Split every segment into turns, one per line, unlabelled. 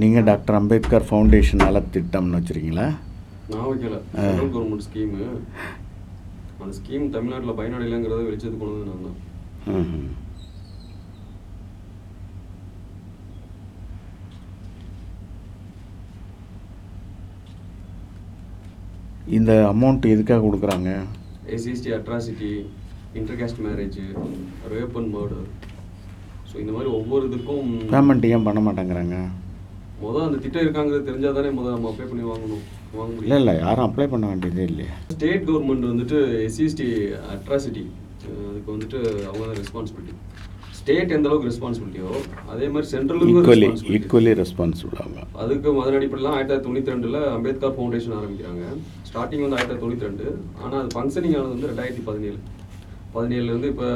நீங்கள் doctor Ambedkar foundation நல திட்டம்னு வச்சுருக்கீங்களா?
நான் வைக்கல. சென்ட்ரல் கவர்மெண்ட் ஸ்கீமு அந்த ஸ்கீம் தமிழ்நாட்டில் பயனடையலைங்கிறத வெளிச்சத்துக்கு கொண்டு வந்து நான் தான்.
இந்த அமௌண்ட் எதுக்காக கொடுக்குறாங்க?
SC ST atrocity intercaste marriage rape and murder so இந்த மாதிரி ஒவ்வொரு இதுக்கும்
பேமெண்ட் ஏன் பண்ண மாட்டேங்கிறாங்க?
முதல் அந்த திட்டம் இருக்காங்கிறது தெரிஞ்சால் தானே முதல் நம்ம அப்ளை பண்ணி வாங்கணும். வாங்க
இல்லை இல்லை யாரும் அப்ளை பண்ண வேண்டியதே இல்லையா.
ஸ்டேட் கவர்மெண்ட் வந்துட்டு எஸ்சிஎஸ்டி அட்ராசிட்டி அதுக்கு வந்துட்டு அவங்க தான் ரெஸ்பான்சிபிலிட்டி ஸ்டேட் எந்த அளவுக்கு ரெஸ்பான்சிபிலிட்டியோ அதே மாதிரி சென்ட்ரலுக்கும்
ஈக்குவலி ரெஸ்பான்சிபிள் அவங்க.
அதுக்கு அதன் அடிப்படையில் ஆயிரத்தி தொள்ளாயிரத்தி தொண்ணூற்றி ரெண்டில் அம்பேத்கர் ஃபவுண்டேஷன் ஆரம்பிக்கிறாங்க. ஸ்டார்டிங் வந்து ஆயிரத்தி தொள்ளாயிரத்தி தொண்ணூற்றி ரெண்டு ஆனால் அது ஃபங்க்ஷனிங் ஆனது வந்து ரெண்டாயிரத்தி பதினேழு. பதினேழுலேருந்து இப்போ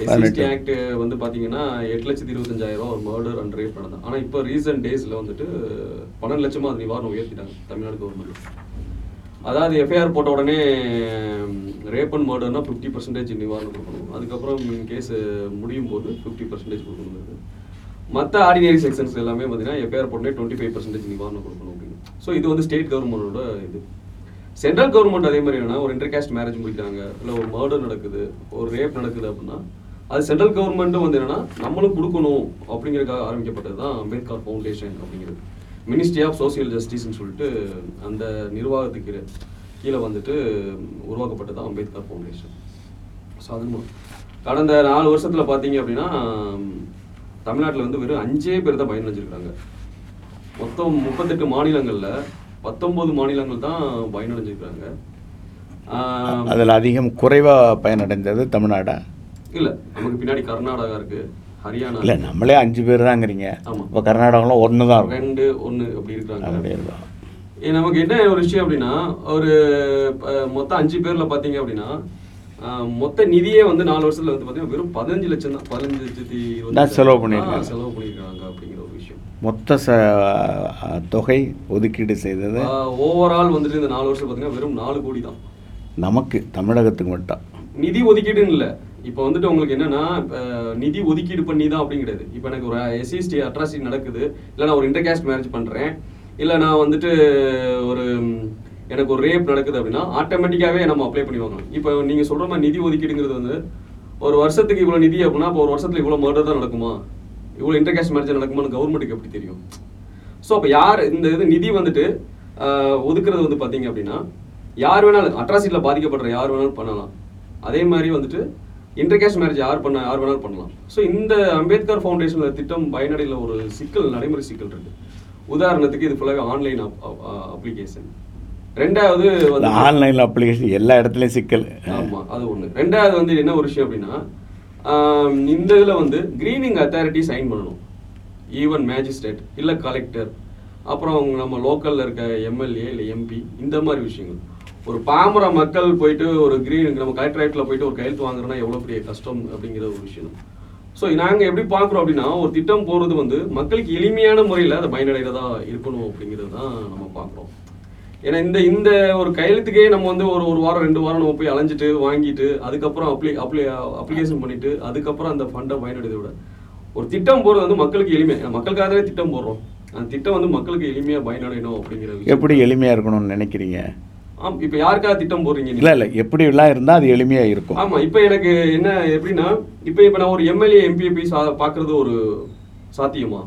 ஆக்ட் வந்து பார்த்தீங்கன்னா எட்டு லட்சத்தி இருபத்தஞ்சாயிரம் ஒரு மர்டர் அண்ட் ரேப் நடந்தது. ஆனால் இப்போ ரீசன்ட் டேஸில் வந்துட்டு பன்னெண்டு லட்சமா அது நிவாரணம் உயர்த்திட்டாங்க தமிழ்நாடு கவர்மெண்ட் அதாவது எஃப்ஐஆர் போட்ட உடனே ரேப் அண்ட் மர்டர்னா ஃபிஃப்டி பர்சன்டேஜ் நிவாரணம் கொடுக்கணும். அதுக்கப்புறம் கேஸ் முடியும் போது ஃபிஃப்டி பர்சன்டேஜ் கொடுக்கணும். மற்ற ஆர்டினரி செக்ஷன்ஸ் எல்லாமே பார்த்தீங்கன்னா எஃப்ஐஆர் போட்டே டுவெண்ட்டி ஃபைவ் பர்சன்டேஜ் நிவாரணம் கொடுக்கணும் அப்படின்னு. ஸோ இது வந்து ஸ்டேட் கவர்மெண்டோட இது. சென்ட்ரல் கவர்மெண்ட் அதே மாதிரி என்னன்னா ஒரு இன்டர்காஸ்ட் மேரேஜ் முடிக்கிறாங்க. இல்லை ஒரு மர்டர் நடக்குது ஒரு ரேப் நடக்குது அப்படின்னா அது சென்ட்ரல் கவர்மெண்ட்டும் வந்து என்னன்னா நம்மளும் கொடுக்கணும் அப்படிங்கிறதுக்காக ஆரம்பிக்கப்பட்டது தான் அம்பேத்கர் ஃபவுண்டேஷன் அப்படிங்கிறது. மினிஸ்ட்ரி ஆஃப் சோசியல் ஜஸ்டிஸ்னு சொல்லிட்டு அந்த நிர்வாகத்துக்கு கீழே- வந்துட்டு உருவாக்கப்பட்டது தான் அம்பேத்கர் ஃபவுண்டேஷன் ஸோ அது கடந்த நாலு வருஷத்தில் பார்த்தீங்க அப்படின்னா தமிழ்நாட்டில் வந்து வெறும் அஞ்சே பேர் தான் பயனடைஞ்சிருக்காங்க மொத்தம் முப்பத்தெட்டு மாநிலங்களில் பத்தொம்பது மாநிலங்கள் தான் பயனடைஞ்சிருக்காங்க
அதில் அதிகம் குறைவாக பயனடைந்தது தமிழ்நாடா?
இல்லை நமக்கு பின்னாடி கர்நாடகா இருக்கு ஹரியானா
இல்லை நம்மளே அஞ்சு பேர் தாங்கிறீங்க. இப்போ கர்நாடகாவில் ஒன்று தான்
ரெண்டு ஒன்று அப்படி இருக்காங்க
அப்படியே இருக்கும்
நமக்கு என்ன ஒரு விஷயம் அப்படின்னா ஒரு மொத்தம் அஞ்சு பேர்ல பாத்தீங்க அப்படின்னா மொத்த நிதியே வந்து நாலு வருஷத்துல வந்து பாத்தீங்கன்னா வெறும் பதினஞ்சு லட்சம் தான். பதினஞ்சு லட்சத்தி
தான் செலவு பண்ணியிருக்காங்க.
செலவு பண்ணியிருக்காங்க அப்படிங்கிற ஒரு விஷயம்.
மொத்த ச தொகை ஒதுக்கீடு செய்தது.
ஓவரால் வந்துட்டு இந்த நாலு வருஷம் பாத்தீங்கன்னா வெறும் நாலு கோடி தான்.
நமக்கு தமிழகத்துக்கு மட்டும்
நிதி ஒதுக்கீடுன்னு இல்லை. இப்போ வந்துட்டு உங்களுக்கு என்னன்னா நிதி ஒதுக்கீடு பண்ணி தான் அப்படின்னு கிடையாது இப்போ எனக்கு ஒரு எஸ்சிஎஸ்டி அட்ராசிட்டி நடக்குது. இல்லை நான் ஒரு இன்டர்காஸ்ட் மேரேஜ் பண்ணுறேன் இல்லை நான் வந்துட்டு ஒரு எனக்கு ஒரு ரேப் நடக்குது அப்படின்னா ஆட்டோமேட்டிக்காகவே நம்ம அப்ளை பண்ணி வாங்கலாம் இப்போ நீங்கள் சொல்கிற மாதிரி நிதி ஒதுக்கீடுங்கிறது வந்து ஒரு வருஷத்துக்கு இவ்வளோ நிதி அப்படின்னா இப்போ ஒரு வருஷத்தில் இவ்வளோ மர்டர் தான் நடக்குமா? இவ்வளோ இன்டர்காஸ்ட் மேரேஜ் நடக்குமான்னு கவர்மெண்ட்டுக்கு எப்படி தெரியும்? ஸோ அப்போ யார் இந்த இது நிதி வந்துட்டு ஒதுக்குறது வந்து பார்த்தீங்க அப்படின்னா யார் வேணாலும் அட்ராசிட்டியில் பாதிக்கப்படுற யார் வேணாலும் பண்ணலாம். அதே மாதிரி வந்துட்டு இன்டர்கேஸ்ட் மேரேஜ் யார் பண்ண யார் வேணாலும் பண்ணலாம். ஸோ இந்த அம்பேத்கர் ஃபவுண்டேஷனில் திட்டம் பயனடையில் ஒரு சிக்கல் நடைமுறை சிக்கல் இருக்கு. உதாரணத்துக்கு இது ஃபுல்லாகவே ஆன்லைன் அப்ளிகேஷன் ரெண்டாவது வந்து
ஆன்லைனில் அப்ளிகேஷன் எல்லா இடத்துலையும் சிக்கல்.
ஆமா அது ஒண்ணு. ரெண்டாவது வந்து என்ன ஒரு விஷயம் அப்படின்னா இந்த இதுல வந்து கிரீனிங் அத்தாரிட்டி சைன் பண்ணணும். ஈவன் மேஜிஸ்ட்ரேட் இல்ல கலெக்டர் அப்புறம் அவங்க நம்ம லோக்கல்ல இருக்க எம்எல்ஏ இல்ல எம்பி இந்த மாதிரி விஷயங்கள். ஒரு பாமர மக்கள் போயிட்டு ஒரு கிரீன் நம்ம கலெக்டரேட்டில் போயிட்டு ஒரு கையெழுத்து வாங்குறோன்னா எவ்வளோ பெரிய கஷ்டம் அப்படிங்கிற ஒரு விஷயம். ஸோ நாங்கள் எப்படி பார்க்குறோம் அப்படின்னா ஒரு திட்டம் போகிறது வந்து மக்களுக்கு எளிமையான முறையில் அதை பயனடைகிறதா இருக்கணும் அப்படிங்கிறது தான் நம்ம பார்க்குறோம். ஏன்னா இந்த இந்த ஒரு கையெழுத்துக்கே நம்ம வந்து ஒரு ஒரு வாரம் ரெண்டு வாரம் நம்ம போய் அலைஞ்சிட்டு வாங்கிட்டு அதுக்கப்புறம் அப்ளை அப்ளை அப்ளிகேஷன் பண்ணிவிட்டு அதுக்கப்புறம் அந்த ஃபண்டை பயனடைதை விட ஒரு திட்டம் போடுறது வந்து மக்களுக்கு எளிமை. மக்களுக்காகவே திட்டம் போடுறோம். அந்த திட்டம் வந்து மக்களுக்கு எளிமையாக பயனடையணும் அப்படிங்கிறது
எப்படி எளிமையாக இருக்கணும்னு நினைக்கிறீங்க?
ஆம் இப்போ யாருக்காக திட்டம் போடுறீங்க?
இல்லை இல்லை எப்படிலாம் இருந்தால் அது எளிமையாக இருக்கும்.
ஆமா இப்போ எனக்கு என்ன எப்படின்னா இப்போ இப்போ நான் ஒரு எம்எல்ஏ எம்பி போய் சா பார்க்கறது ஒரு சாத்தியமா?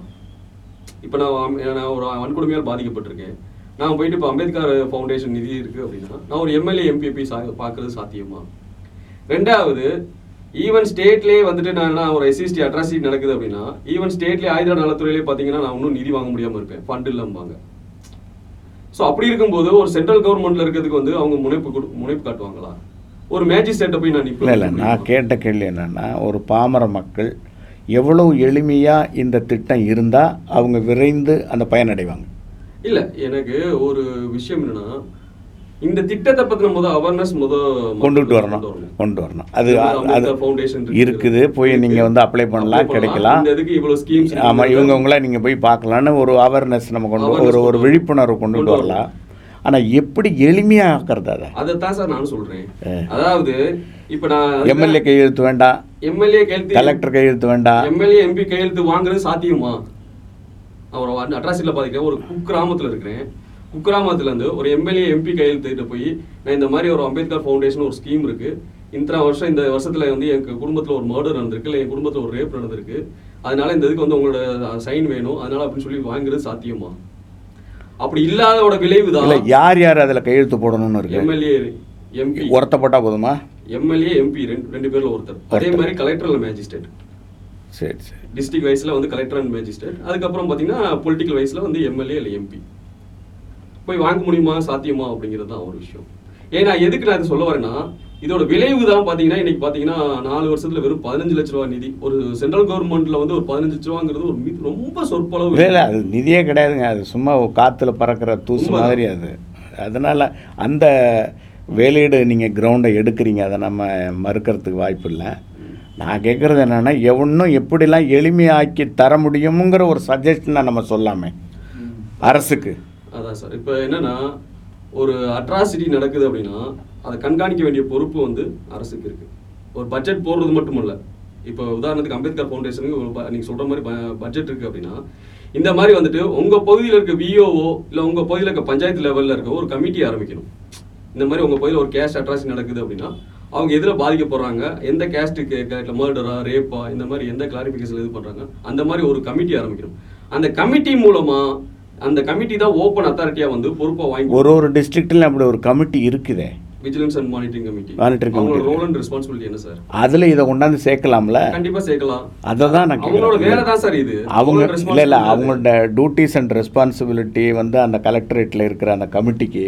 இப்போ நான் நான் ஒரு வன்கொடுமையால் பாதிக்கப்பட்டிருக்கேன். நான் போயிட்டு இப்போ அம்பேத்கர் ஃபவுண்டேஷன் நிதி இருக்கு அப்படின்னா நான் ஒரு எம்எல்ஏ எம்பி போய் சா பார்க்கறது சாத்தியமா? ரெண்டாவது ஈவன் ஸ்டேட்லேயே வந்துட்டு நான் நான் ஒரு எஸ்சிஎஸ்டி அட்ராசிட்டி நடக்குது அப்படின்னா ஈவன் ஸ்டேட்லேயே ஆயுத நலத்துறையிலே பார்த்தீங்கன்னா நான் இன்னும் நிதி வாங்க முடியாமல் இருப்பேன். ஃபண்ட் இல்லம்பாங்க ஸோ அப்படி இருக்கும்போது ஒரு சென்ட்ரல் கவர்மெண்ட்ல இருக்கிறதுக்கு வந்து அவங்க முனைப்பு கொடு- முனைப்பு காட்டுவாங்களா? ஒரு மேஜிஸ்ட்ரேட்டை போய் நான்
இல்லை இல்லை நான் கேட்ட கேள்வி என்னென்னா ஒரு பாமர மக்கள் எவ்வளவு எளிமையாக இந்த திட்டம் இருந்தால் அவங்க விரைந்து அந்த பயனடைவாங்க?
இல்ல எனக்கு ஒரு விஷயம் என்னன்னா இந்த திட்டத்தை பத்தின முத அவேர்னஸ் முத
கொண்டுட்டு வரணும். கொண்டு வரணும். அது அது
ஃபவுண்டேஷன்
இருக்குது. போய் நீங்கள் வந்து அப்ளை பண்ணலாம் கிடைக்கலாம்.
இதுக்கு இவ்வளவு ஸ்கீம்ஸ்
ஆமாம் இவங்க உங்களை நீங்கள் போய் பார்க்கலான்னு ஒரு அவேர்னஸ் நம்ம கொண்டு ஒரு ஒரு விழிப்புணர்வு கொண்டுட்டு
கொண்டு
வரலாம். ஆனால் எப்படி எளிமையாக ஆக்குறது அதை?
அதைத்தான் சார் நானும் சொல்றேன். அதாவது இப்ப நான்
எம்எல்ஏ கையெழுத்து வேண்டாம்
எம்எல்ஏ கையெழுத்து
கலெக்டர் கையெழுத்து வேண்டாம்
எம்எல்ஏ எம்பி கையெழுத்து வாங்குறது சாத்தியமா? அவர் அட்ராசிட்டியில் பாதிக்கிறேன். ஒரு குக்கிராமத்தில் இருக்கிறேன். குக்கிராமத்துல இருந்து ஒரு எம்எல்ஏ எம்பி கையெழுத்துக்கிட்ட போய் நான் இந்த மாதிரி ஒரு அம்பேத்கர் ஃபவுண்டேஷன் ஒரு ஸ்கீம் இருக்கு. இத்தனை வருஷம் இந்த வருஷத்துல வந்து எங்க குடும்பத்துல ஒரு மர்டர் நடந்திருக்கு இல்லை என் குடும்பத்துல ஒரு ரேப் நடந்திருக்கு. அதனால இந்த இதுக்கு வந்து உங்களோட சைன் வேணும். அதனால அப்படின்னு சொல்லி வாங்குறது சாத்தியமா? அப்படி இல்லாதோட விளைவு தான்
யார் யார் அதில் கையெழுத்து போடணும்னு இருக்கு?
எம்எல்ஏ எம்பி
ஒருத்த போட்டால் போதுமா?
எம்எல்ஏ எம்பி ரெண்டு ரெண்டு பேர்ல ஒருத்தர். அதே. மாதிரி கலெக்டர் மேஜிஸ்ட்ரேட்
சரி சரி.
டிஸ்ட்ரிக்ட் வைஸ்ல வந்து கலெக்டர் அண்ட் மேஜிஸ்ட்ரேட் அதுக்கப்புறம் பாத்தீங்கன்னா பொலிட்டிக்கல் வைஸ்ல வந்து எம்எல்ஏ இல்லை எம்பி போய் வாங்க முடியுமா சாத்தியமா அப்படிங்கிறது தான் ஒரு விஷயம். ஏன்னா எதுக்கு நான் இதை சொல்ல வரேன்னா இதோட விளைவு தான் பாத்தீங்கன்னா இன்னைக்கு பாத்தீங்கன்னா நாலு வருஷத்துல வெறும் பதினஞ்சு லட்ச ரூபா நிதி. ஒரு சென்ட்ரல் கவர்மெண்ட்ல வந்து ஒரு பதினஞ்சு லட்ச ரூபாங்கிறது ஒரு மி- ரொம்ப சொற்பளவு
இல்லை அது நிதியே கிடையாதுங்க. அது சும்மா காற்றுல பறக்கிற தூசு. மாதிரி அது. அதனால் அந்த வேலையீடு நீங்கள் கிரவுண்டை எடுக்கிறீங்க. அதை நம்ம மறுக்கிறதுக்கு வாய்ப்பு இல்லை. நான் கேட்குறது என்னென்னா எவனும் எப்படிலாம் எளிமையாக்கி தர முடியுங்கிற ஒரு சஜஷனை நம்ம சொல்லாமே. அரசுக்கு.
அதான் சார். இப்போ என்னன்னா ஒரு அட்ராசிட்டி நடக்குது அப்படின்னா அதை கண்காணிக்க வேண்டிய பொறுப்பு வந்து அரசுக்கு இருக்கு. ஒரு பட்ஜெட் போடுறது மட்டும் இல்லை. இப்போ உதாரணத்துக்கு அம்பேத்கர் ஃபவுண்டேஷனுக்கு நீங்கள் சொல்கிற சொல்ற மாதிரி பட்ஜெட் இருக்கு அப்படின்னா இந்த மாதிரி வந்துட்டு உங்க பகுதியில் இருக்க விஓஓ இல்லை உங்க பகுதியில் இருக்க பஞ்சாயத்து லெவலில் இருக்க ஒரு கமிட்டி ஆரம்பிக்கணும். இந்த மாதிரி உங்க பகுதியில் ஒரு கேஸ்ட் அட்ராசிட்டி நடக்குது அப்படின்னா அவங்க எதில் பாதிக்கப்படுறாங்க எந்த கேஸ்ட்டுக்கு மர்டரா ரேப்பா இந்த மாதிரி எந்த கிளாரிஃபிகேஷன் இது பண்ணுறாங்க அந்த மாதிரி ஒரு கமிட்டி ஆரம்பிக்கணும். அந்த கமிட்டி மூலமாக அந்த கமிட்டி தான் ஓப்பன் அத்தாரிட்டியா வந்து பொறுப்பா வாங்கி
ஒரு ஒரு டிஸ்ட்ரிக்ட்லையும் அப்படி ஒரு கமிட்டி இருக்குதே.
விஜிலன்ஸ் அண்ட் மானிட்டரிங் கமிட்டி அவங்களோட
committee.
ரோல் அண்ட் ரெஸ்பான்சிபிலிட்டி என்ன சார்
அதில் இதை கொண்டாந்து சேர்க்கலாம்ல?
கண்டிப்பா சேர்க்கலாம்.
அதை தான் நான்
அவங்களோட வேலை தான் சார் இது.
அவங்க இல்லை இல்லை அவங்களோட டியூட்டிஸ் அண்ட் ரெஸ்பான்சிபிலிட்டி வந்து அந்த கலெக்டரேட்டில் இருக்கிற அந்த கமிட்டிக்கு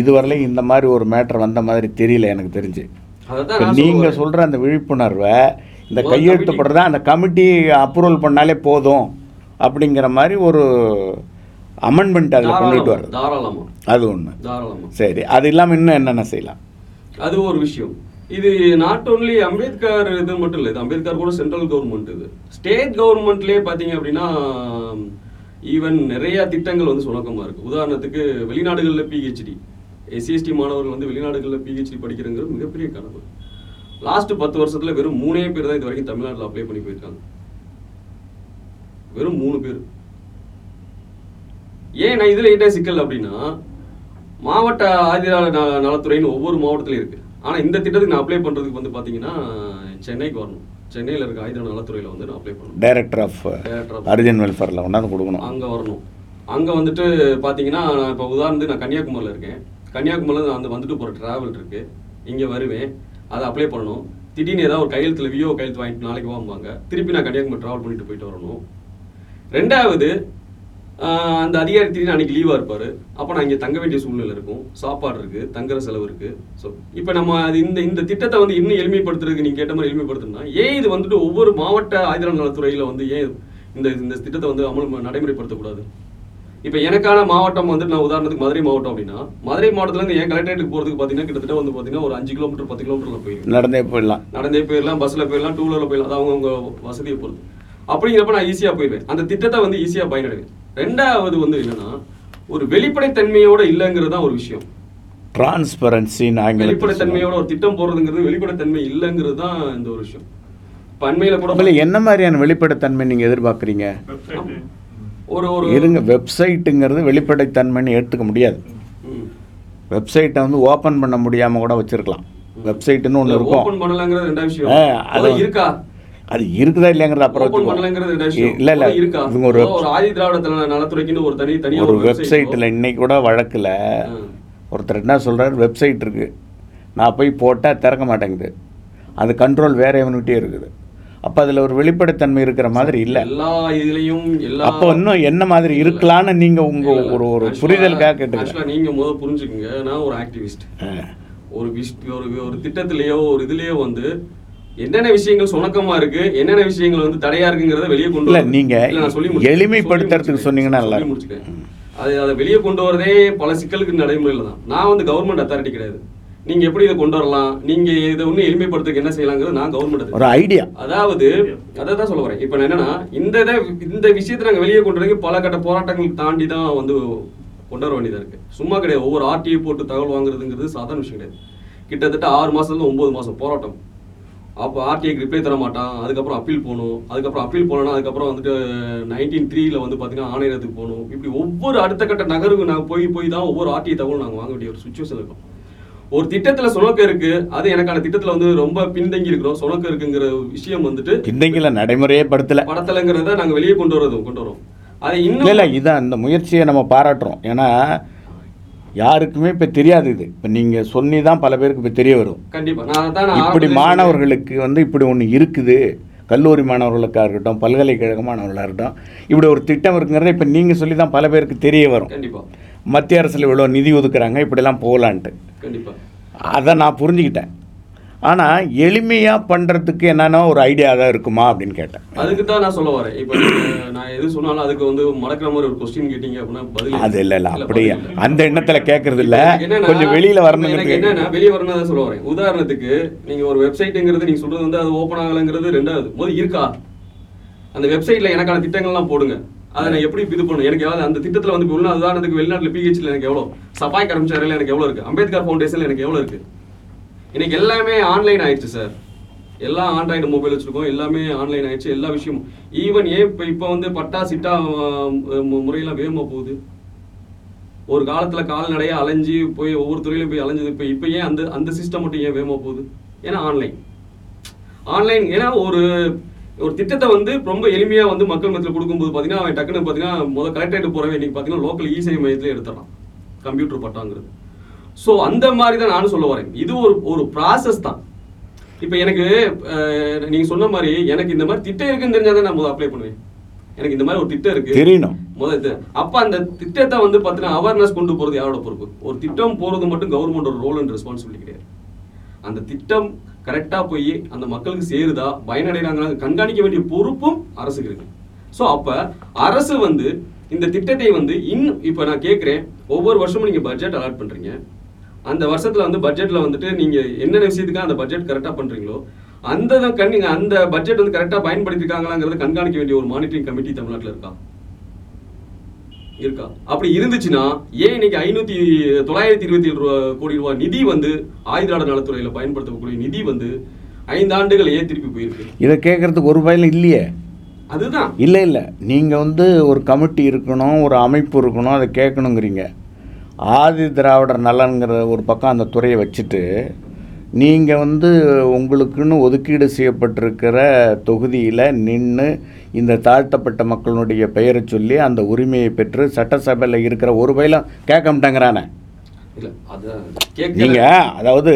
இதுவரையிலும் இந்த மாதிரி ஒரு மேட்டர் வந்த மாதிரி தெரியல எனக்கு தெரிஞ்சு.
வரேன்.
சொல்கிற அந்த விழிப்புணர்வை இந்த கையெழுத்து போடுறதா அந்த கமிட்டி அப்ரூவல் பண்ணாலே போதும். அப்படிங்கிற மாதிரி ஒரு அமெண்ட்மெண்ட் அதில் கொண்டுட்டு
தாராளமா,
வருது
தாராளமா.
அது ஒன்று
தாராளமா.
சரி அது இல்லாமல் இன்னும் என்னென்ன செய்யலாம்?
அது ஒரு விஷயம். இது நாட் ஓன்லி அம்பேத்கர் இது மட்டும் இல்லை இது அம்பேத்கர் கூட சென்ட்ரல் கவர்மெண்ட் இது. ஸ்டேட் கவர்மெண்ட்லேயே பார்த்தீங்க அப்படின்னா ஈவன் நிறைய திட்டங்கள் வந்து சுணக்கமாக இருக்கு. உதாரணத்துக்கு வெளிநாடுகளில் பிஹெச்டி எஸ்சிஎஸ்டி மாணவர்கள் வந்து வெளிநாடுகளில் பிஹெச்டி படிக்கிறங்கிறது மிகப்பெரிய கனவு. லாஸ்ட் பத்து வருஷத்துல வெறும் மூணே பேர் தான் இது வரைக்கும் தமிழ்நாட்டில் அப்ளை பண்ணி போயிருக்காங்க. வெறும் மூணு பேர். ஏன் நான் இதுல என்ன சிக்கல் அப்படின்னா மாவட்ட ஆதிராள ந- நலத்துறைன்னு ஒவ்வொரு மாவட்டத்திலும் இருக்கு. ஆனா இந்த திட்டத்துக்கு நான் அப்ளை பண்றதுக்கு வந்து பாத்தீங்கன்னா சென்னைக்கு வரணும். சென்னையில இருக்க ஆயுத நலத்துறையில வந்து நான் அப்ளை பண்ணணும்.
டைரக்டர் ஆஃப் அர்ஜுன் வெல்ஃபேரில் கொண்டாந்து கொடுக்கணும்.
அங்க வரணும். அங்க வந்துட்டு பாத்தீங்கன்னா நான் இப்போ உதாரணத்துக்கு நான் கன்னியாகுமரியில இருக்கேன். கன்னியாகுமரியில நான் அந்த வந்துட்டு போற டிராவல் இருக்கு. இங்க வருவேன். அதை அப்ளை பண்ணணும். திடீர்னு ஏதாவது ஒரு கையெழுத்துல விஓ கையெழுத்து வாங்கிட்டு நாளைக்கு வாங்குவாங்க திருப்பி நான் கன்னியாகுமரி டிராவல் பண்ணிட்டு போயிட்டு வரணும். ரெண்டாவது அந்த அதிகாரி திடீர்னு அன்னைக்கு லீவா இருப்பாரு. அப்போ நான் இங்க தங்க வேண்டிய சூழ்நிலை இருக்கும். சாப்பாடு இருக்கு தங்குற செலவு இருக்கு. ஸோ இப்போ நம்ம அது இந்த இந்த திட்டத்தை வந்து இன்னும் எளிமைப்படுத்துறதுக்கு நீங்க கேட்ட மாதிரி எளிமைப்படுத்தணும்னா ஏன் இது வந்துட்டு ஒவ்வொரு மாவட்ட ஆயுத நலத்துறையில வந்து ஏன் இந்த இந்த திட்டத்தை வந்து அமல் நடைமுறைப்படுத்தக்கூடாது? இப்போ எனக்கான மாவட்டம் வந்து நான் உதாரணத்துக்கு மதுரை மாவட்டம் அப்படின்னா மதுரை மாவட்டத்துல இருந்து என் கலெக்டரேட்டுக்கு போறதுக்கு பார்த்தீங்கன்னா கிட்டத்தட்ட வந்து பார்த்தீங்கன்னா ஒரு அஞ்சு கிலோமீட்டர் பத்து கிலோமீட்டர் போயிருக்கேன்
நடந்தே போயிடலாம்.
நடந்தே போயிடலாம் பஸ்ல போயிடலாம் டூ வீலர்ல போயிடலாம். அது அவங்கவுங்க வசதியை பொறுத்து. அப்படிங்கிறப்ப நான் ஈஸியா போயிடுவேன். அந்த திட்டத்தை வந்து ஈஸியா பயனடைவேன். ரெண்டாவது வந்து என்னன்னா ஒரு வெளிப்படைத்தன்மையோட இல்லைங்கிறது தான் ஒரு விஷயம்.
டிரான்ஸ்பரன்சின்னு ஆங்கிலத்தில்
வெளிப்படைத்தன்மையோட ஒரு திட்டம் போடுறதுங்கிறது வெளிப்படைத்தன்மை இல்லைங்கிறது தான் இந்த ஒரு விஷயம். இப்ப அண்மையில கூட
என்ன மாதிரியான வெளிப்படைத்தன்மை நீங்கள் எதிர்பார்க்குறீங்க?
ஒரு ஒரு
இருங்க வெப்சைட்டுங்கிறது வெளிப்படைத்தன்மைன்னு எடுத்துக்க முடியாது. வெப்சைட்டை வந்து ஓப்பன் பண்ண முடியாமல் கூட வச்சுருக்கலாம். வெப்சைட்டுன்னு ஒன்று இருக்கும்.
ஓபன் பண்ணலாங்கிறது ரெண்டாவது விஷயம்.
அது
இருக்கா?
அது இருக்குதா இல்லைங்கிறத அப்புறம் இல்லை இல்லை. இவங்க ஒரு
ஒரு ஆதி திராவிட தல- நலத்துறைக்குன்னு ஒரு தனி தனியா
ஒரு வெப்சைட்டில் இன்னைக்கு கூட வழக்கில். ஒருத்தர் என்ன சொல்கிறார் வெப்சைட் இருக்குது நான் போய் போட்டால் திறக்க மாட்டேங்குது. அது கண்ட்ரோல் வேற எவனுகிட்டே இருக்குது. அப்போ அதில் ஒரு வெளிப்படைத்தன்மை இருக்கிற மாதிரி இல்லை.
எல்லா இதுலயும்
அப்போ இன்னும் என்ன மாதிரி இருக்கலான்னு நீங்கள் உங்கள். ஒரு ஒரு புரிதலுக்காக கேட்டுக்கிறேன்.
actually நீங்க முத புரிஞ்சுக்குங்க. நான் ஒரு ஆக்டிவிஸ்ட் ஒரு விஷ் ஒரு ஒரு திட்டத்திலேயோ ஒரு இதுலயோ வந்து என்னென்ன விஷயங்கள் சுணக்கமா இருக்கு என்னென்ன விஷயங்கள் வந்து தடையா இருக்குங்கிறத வெளியே கொண்டு
இல்ல. நீங்க. எளிமைப்படுத்துறதுக்கு சொன்னீங்கன்னா நல்லா.
அது அதை வெளியே கொண்டு வரதே பல சிக்கலுக்கு நடைமுறையில் தான். நான் வந்து கவர்மெண்ட் அத்தாரிட்டி கிடையாது. நீங்க எப்படி இதை கொண்டு வரலாம்? நீங்க இதை இன்னும் எளிமைப்படுத்துறதுக்கு என்ன செய்யலாங்கிறது நான் கவர்மெண்ட்
ஒரு ஐடியா
அதாவது அதை தான் சொல்ல வரேன். இப்போ நான் என்னன்னா இந்த இதை இந்த விஷயத்தை நாங்கள் வெளியே கொண்டு வரதுக்கு பல கட்ட போராட்டங்கள் தாண்டி தான் வந்து கொண்டு வர வேண்டியதா இருக்கு. சும்மா கிடையாது. ஒவ்வொரு ஆர்டிஐ போட்டு தகவல் வாங்குறதுங்கிறது சாதாரண விஷயம் கிடையாது. கிட்டத்தட்ட ஆறு மாசத்துல ஒன்பது மாசம் போராட்டம். அப்போ ஆர்டிஐக்கு ரிப்ளை தர மாட்டான் அதுக்கப்புறம் அப்பீல் போகணும். அதுக்கப்புறம் அப்பீல் போனோம்னா அதுக்கப்புறம் வந்துட்டு நைன்டீன் த்ரீல வந்து பார்த்தீங்கன்னா ஆணையரத்துக்கு போகணும். இப்படி ஒவ்வொரு அடுத்த கட்ட நகருக்கு நாங்கள் போய் போய் தான் ஒவ்வொரு ஆர்டிஐ தகவல் நாங்கள் வாங்க வேண்டிய ஒரு சுச்சுவேஷன் இருக்கும் ஒரு திட்டத்தில் சுணக்கம் இருக்கு. அது எனக்கான திட்டத்தில் வந்து ரொம்ப பின்தங்கி இருக்கிறோம். சுணக்கம் இருக்குங்கிற விஷயம் வந்துட்டு
பிந்தைங்கள நடைமுறையே படுத்தலை.
படத்தலைங்கிறத நாங்கள் வெளியே கொண்டு வரோம் கொண்டு வரோம். அதை இன்னும்
இல்லை இதான் இந்த முயற்சியை நம்ம பாராட்டுறோம். ஏன்னா யாருக்குமே இப்போ தெரியாது இது. இப்போ நீங்கள் சொல்லி தான் பல பேருக்கு இப்போ தெரிய வரும். இப்படி மாணவர்களுக்கு வந்து இப்படி ஒன்று இருக்குது. கல்லூரி மாணவர்களுக்காக இருக்கட்டும் பல்கலைக்கழக மாணவர்களாக இருக்கட்டும் இப்படி ஒரு திட்டம் இருக்குங்கிறத இப்போ நீங்கள் சொல்லி தான் பல பேருக்கு தெரிய. வரும். மத்திய அரசில் இவ்வளோ நிதி ஒதுக்குறாங்க இப்படிலாம் போகலான்ட்டு. அதை நான் புரிஞ்சுக்கிட்டேன். ஆனால் எளிமையாக பண்ணுறதுக்கு என்னென்ன ஒரு ஐடியா தான் இருக்குமா அப்படின்னு கேட்டேன்.
அதுக்கு தான் நான் சொல்ல வரேன். இப்போ நான் எது சொன்னாலும் அதுக்கு வந்து மடக்கிற மாதிரி ஒரு கொஸ்டின் கேட்டீங்க அப்படின்னா பதில்
அது இல்லை இல்லை
இல்ல,
அப்படி
பதில் இல்ல.
அந்த எண்ணத்தில் கேட்கறது இல்லை. கொஞ்சம் வெளியில் வரணுங்கிறது
என்னன்னா வெளியே வரணும் தான் சொல்ல வரேன். உதாரணத்துக்கு நீங்க ஒரு வெப்சைட்டுங்கிறது நீங்க சொல்றது வந்து அது ஓப்பன் ஆகலைங்கிறது ரெண்டாவது. முதல் இருக்கா? அந்த வெப்சைட்ல எனக்கான திட்டங்கள்லாம் போடுங்க. அதை நான் எப்படி இது பண்ணும் எனக்கு எவ்வளவு அந்த திட்டத்துல வந்து உள்ள உதாரணத்துக்கு வெளிநாட்டுல பிஹெச்ல எனக்கு எவ்வளவு? சபாய் கர்மச்சாரியில் எனக்கு எவ்வளவு இருக்கு? அம்பேத்கர் ஃபவுண்டேஷன்ல எனக்கு எவ்வளவு இருக்கு? இன்னைக்கு எல்லாமே ஆன்லைன் ஆயிடுச்சு சார் எல்லா ஆண்ட்ராய்டு மொபைல் வச்சுருக்கோம். எல்லாமே ஆன்லைன் ஆயிடுச்சு. எல்லா விஷயமும். ஈவன் ஏன் இப்போ இப்போ வந்து பட்டா சிட்டா முறையெல்லாம் வேகமாக போகுது? ஒரு காலத்தில் கால்நடையாக அலைஞ்சு போய் ஒவ்வொரு துறையிலும் போய் அலைஞ்சது. இப்போ இப்போ ஏன் அந்த அந்த சிஸ்டம் மட்டும் ஏன் வேகமாக போகுது? ஏன்னா ஆன்லைன் ஆன்லைன் ஏன்னா ஒரு ஒரு திட்டத்தை வந்து ரொம்ப எளிமையாக வந்து மக்கள் மத்தியில் கொடுக்கும்போது பார்த்தீங்கன்னா அவன் டக்குன்னு பார்த்தீங்கன்னா முதல் கலெக்டரேட் போகிறவன் இன்னைக்கு பார்த்தீங்கன்னா லோக்கல் இசேவை மையத்தில் எடுத்துடலாம் கம்ப்யூட்டர் பட்டாங்கிறது. ஸோ அந்த மாதிரி தான் நானும் சொல்ல வரேன். இது ஒரு ஒரு ப்ராசஸ் தான். இப்போ எனக்கு அஹ், நீங்க சொன்ன மாதிரி எனக்கு இந்த மாதிரி திட்டம் இருக்குன்னு தெரிஞ்சா தான் நான் அப்ளை பண்ணுவேன். எனக்கு இந்த மாதிரி ஒரு திட்டம் இருக்கு.
தெரியணும்.
முதல் அப்ப அந்த திட்டத்தை வந்து பார்த்தீங்கன்னா அவேர்னஸ் கொண்டு போறது யாரோட பொறுப்பு? ஒரு திட்டம் போறது மட்டும் கவர்மெண்டோட ரோல் அண்ட் ரெஸ்பான்சிபிலிட்டி கிடையாது. அந்த திட்டம் கரெக்டா போய் அந்த மக்களுக்கு சேருதா பயனடைகிறாங்களா கண்காணிக்க வேண்டிய பொறுப்பும் அரசுக்கு இருக்கு. ஸோ அப்ப அரசு வந்து இந்த திட்டத்தை வந்து இன்னும் இப்போ நான் கேட்குறேன் ஒவ்வொரு வருஷமும் நீங்க பட்ஜெட் அலாட் பண்றீங்க. அந்த வருஷத்துல வந்து பட்ஜெட்ல வந்துட்டு நீங்க என்னென்ன விஷயத்துக்கு அந்த பட்ஜெட் கரெக்டா பண்றீங்களோ அந்த கண் நீங்க அந்த பட்ஜெட் வந்து கரெக்டா பயன்படுத்திருக்காங்களாங்கிறத கண்காணிக்க வேண்டிய ஒரு மானிட்டரிங் கமிட்டி தமிழ்நாட்டுல இருக்கா? இருக்கா? அப்படி இருந்துச்சுன்னா ஏன் இன்னைக்கு ஐநூத்தி தொள்ளாயிரத்தி இருபத்தி ஏழு ரூபா கோடி ரூபாய் நிதி வந்து ஆயுதாட நலத்துறையில பயன்படுத்தக்கூடிய நிதி வந்து ஐந்து ஆண்டுகள் ஏன் திருப்பி போயிருக்கு.
இதை கேட்கறதுக்கு ஒரு பயலும் இல்லையே?
அதுதான்.
இல்லை இல்லை. நீங்கள் வந்து ஒரு கமிட்டி இருக்கணும் ஒரு அமைப்பு இருக்கணும் அதை கேட்கணுங்கிறீங்க. ஆதி திராவிடர் நலன்கிற ஒரு பக்கம் அந்த துறையை வச்சுட்டு நீங்கள் வந்து உங்களுக்குன்னு ஒதுக்கீடு செய்யப்பட்டிருக்கிற தொகுதியில் நின்று இந்த தாழ்த்தப்பட்ட மக்களுடைய பெயரை சொல்லி அந்த உரிமையை பெற்று சட்டசபையில் இருக்கிற ஒரு பயிலும் கேட்க மாட்டேங்கிறானே. நீங்கள் அதாவது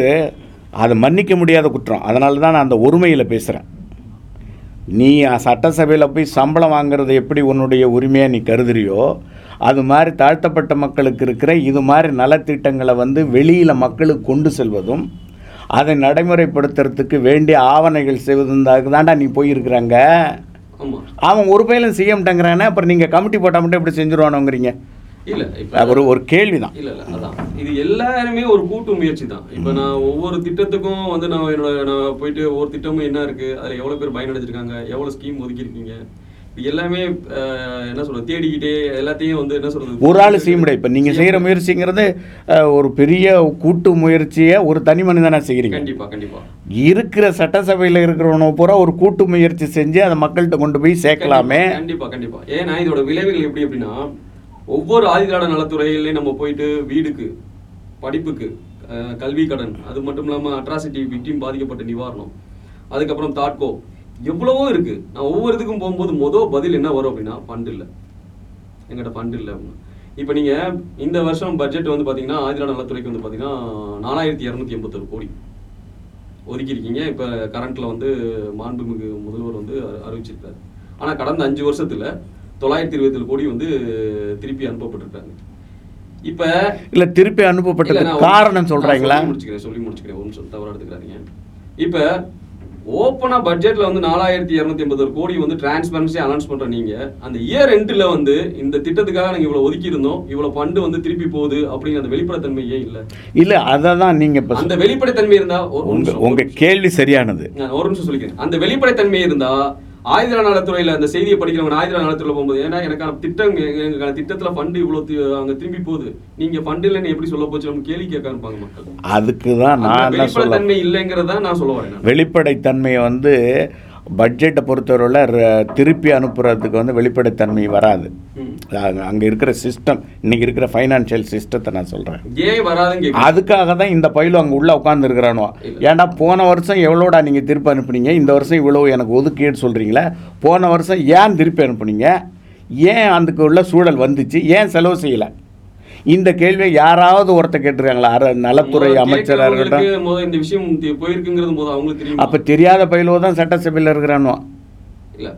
அதை மன்னிக்க முடியாத குற்றம். அதனால தான் நான் அந்த ஒருமையில் பேசுகிறேன் நீ சட்டசபையில் போய் சம்பளம் வாங்குறது எப்படி உன்னுடைய உரிமையாக நீ கருதுறியோ அது மாதிரி தாழ்த்தப்பட்ட மக்களுக்கு இருக்கிற இது மாதிரி நலத்திட்டங்களை வந்து வெளியில் மக்களுக்கு கொண்டு செல்வதும் அதை நடைமுறைப்படுத்துறதுக்கு வேண்டிய ஆவணைகள் செய்வதும் தாண்டா நீ போயிருக்கிறாங்க. அவன் ஒரு பயிலும் செய்ய மாட்டேங்கிறானே அப்புறம் நீங்கள் கமிட்டி போட்டால் மட்டும் எப்படி செஞ்சுருவானுங்கிறீங்க?
இல்ல இப்ப
ஒரு ஒரு கேள்வி தான்
இல்ல இல்ல அதான். இது எல்லாருமே ஒரு கூட்டு முயற்சி தான். இப்ப நான் ஒவ்வொரு திட்டத்துக்கும் வந்து நான் என்னோட நான் போயிட்டு ஒவ்வொரு திட்டமும் என்ன இருக்கு அதுல எவ்வளவு பேர் பயனடைஞ்சிருக்காங்க எவ்வளவு ஸ்கீம் ஒதுக்கி இருக்கீங்க இது எல்லாமே என்ன சொல்றது தேடிக்கிட்டே எல்லாத்தையும் வந்து என்ன சொல்றது
ஒரு ஆள் செய்ய முடியாது. இப்போ நீங்கள் செய்கிற முயற்சிங்கிறது ஒரு பெரிய கூட்டு முயற்சியை ஒரு தனி மனிதனா செய்கிறீங்க
கண்டிப்பா கண்டிப்பா.
இருக்கிற சட்டசபையில் இருக்கிறவனை பூரா ஒரு கூட்டு முயற்சி செஞ்சு அதை மக்கள்கிட்ட கொண்டு போய் சேர்க்கலாமே.
கண்டிப்பா கண்டிப்பா ஏன்னா இதோட விளைவுகள் எப்படி அப்படின்னா ஒவ்வொரு ஆதிதிராட நலத்துறையிலையும் நம்ம போயிட்டு வீடுக்கு படிப்புக்கு கல்வி கடன் அது மட்டும் இல்லாம அட்ராசிட்டி விக்டிம் பாதிக்கப்பட்ட நிவாரணம் அதுக்கப்புறம் தாட்கோ எவ்வளவோ இருக்கு. நான் ஒவ்வொரு இதுக்கும் போகும்போது மொதல் பதில் என்ன வரும் அப்படின்னா ஃபண்ட் இல்லை. எங்கிட்ட ஃபண்ட் இல்லை அப்படின்னா. இப்போ நீங்க இந்த வருஷம் பட்ஜெட் வந்து பாத்தீங்கன்னா ஆதிதிராட நலத்துறைக்கு வந்து பாத்தீங்கன்னா நாலாயிரத்தி இரநூத்தி எண்பத்தொரு கோடி ஒதுக்கியிருக்கீங்க. இப்போ கரண்ட்ல வந்து மாண்புமிகு முதல்வர் வந்து அறி- அறிவிச்சிருக்காரு. ஆனா கடந்த அஞ்சு வருஷத்துல தொள்ளாயிரத்தி இருபத்தேழு கோடி வந்து திருப்பி அனுப்பப்பட்டிருக்காங்க. இப்ப
இல்லை திருப்பி
ஒரு-
காரணம் சொல்கிறாங்களா
சொல்லி முடிச்சுக்கிறேன் சொல்லி முடிச்சுக்கிறேன். ஒரு நிமிஷம் தவறா எடுத்துக்கிறாதீங்க. இப்ப ஓப்பனா பட்ஜெட்ல வந்து நாலாயிரத்தி இருநூத்தி எண்பது கோடி வந்து டிரான்ஸ்பரன்சி அனௌன்ஸ் பண்ற நீங்க அந்த இயர் எண்ட்ல வந்து இந்த திட்டத்துக்காக நாங்க இவ்வளவு ஒதுக்கி இருந்தோம் இவ்வளவு ஃபண்டு வந்து திருப்பி போகுது அப்படிங்கிற அந்த வெளிப்படைத்தன்மை ஏன் இல்ல.
இல்லை அதை தான் நீங்கள் இப்போ
அந்த வெளிப்படைத்தன்மை இருந்தா ஒரு- ஒரு
உங்கள் கேள்வி சரியானது.
நான் ஒரு நிமிஷம் சொல்லிக்கிறேன். அந்த வெளிப்படைத்தன்மை இருந்தா ஆயுத நலத்துறையில அந்த செய்தியை படிக்கிறவங்க ஆயுத நலத்துறையில போகும்போது ஏன்னா எனக்கான திட்டம் எங்களுக்கான திட்டத்துல ஃபண்ட் இவ்வளவு அங்க திரும்பி போகுது. நீங்க ஃபண்ட் இல்லைன்னு எப்படி சொல்ல போச்சு? நம்ம கேள்வி கேட்க இருப்பாங்க மக்கள்
அதுக்கு தான் நான்
வெளிப்படைத்தன்மை இல்லைங்கிறத நான் சொல்ல வரேன்.
வெளிப்படைத்தன்மையை வந்து பட்ஜெட்டை பொறுத்தவரையில் திருப்பி அனுப்புறதுக்கு வந்து வெளிப்படைத்தன்மை வராது. அங்கே இருக்கிற சிஸ்டம் இன்னைக்கு இருக்கிற ஃபைனான்சியல் சிஸ்டத்தை நான் சொல்கிறேன் அதுக்காக தான் இந்த பயிலும் அங்கே உள்ளே உட்காந்துருக்கிறானோ ஏன்டா போன வருஷம் எவ்வளோடா நீங்கள் திருப்பி அனுப்புனீங்க? இந்த வருஷம் இவ்வளோ எனக்கு ஒதுக்கீடு சொல்கிறீங்களே போன வருஷம் ஏன் திருப்பி அனுப்புனீங்க? ஏன் அதுக்கு உள்ள சூழல் வந்துச்சு? ஏன் செலவு செய்யலை? இந்த கேள்வியை யாராவது ஒருத்தர் கேட்டிருக்காங்களா? அர நலத்துறை அமைச்சராக இருக்கட்டும்.
இந்த விஷயம் போயிருக்குங்கிறது முதல்ல அவங்களுக்கு தெரியும்?
அப்போ தெரியாத பயிலோ தான் சட்டசபையில் இருக்கிறானோ?
இல்ல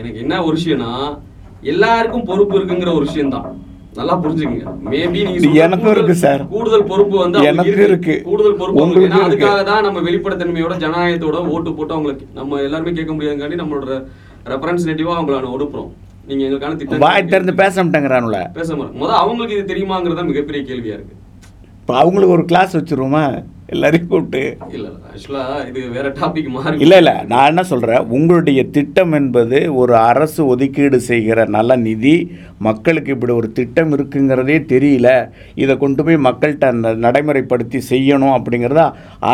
எனக்கு என்ன ஒரு விஷயம்னா எல்லாருக்கும் பொறுப்பு இருக்குங்கிற ஒரு விஷயம் தான் நல்லா புரிஞ்சுக்கங்க. மேபி நீங்க
எனக்கும் இருக்கு சார்.
கூடுதல் பொறுப்பு வந்து
எனக்கு இருக்கு.
கூடுதல் பொறுப்பு
உங்களுக்கு.
அதுக்காக தான் நம்ம வெளிப்படைத்தன்மையோட ஜனநாயகத்தோட ஓட்டு போட்டு அவங்களுக்கு நம்ம எல்லாருமே கேட்க முடியாதுங்காண்டி நம்மளோட ரெப்ரசன்டேட்டிவா அவங்கள நான் ஒடுப்புறோம் நீங்க எங்களுக்கான திட்டம்
வாய் திறந்து பேச மாட்டேங்கிறானுல.
பேச முதல்ல அவங்களுக்கு இது தெரியுமாங்கிறதா மிகப்பெரிய கேள்வியா இருக்கு.
இப்போ அவங்களுக்கு ஒரு கிளாஸ் வச்சிருவோமா? எல்லாரையும் கூப்பிட்டு.
இல்ல ஆக்சுவலா இது வேற டாபிக் மாறி
இல்லை இல்லை நான் என்ன சொல்கிறேன் உங்களுடைய திட்டம் என்பது ஒரு அரசு ஒதுக்கீடு செய்கிற நல்ல நிதி. மக்களுக்கு இப்படி ஒரு திட்டம் இருக்குங்கிறதே தெரியல. இதை கொண்டு போய் மக்கள்கிட்ட நடைமுறைப்படுத்தி செய்யணும் அப்படிங்கிறத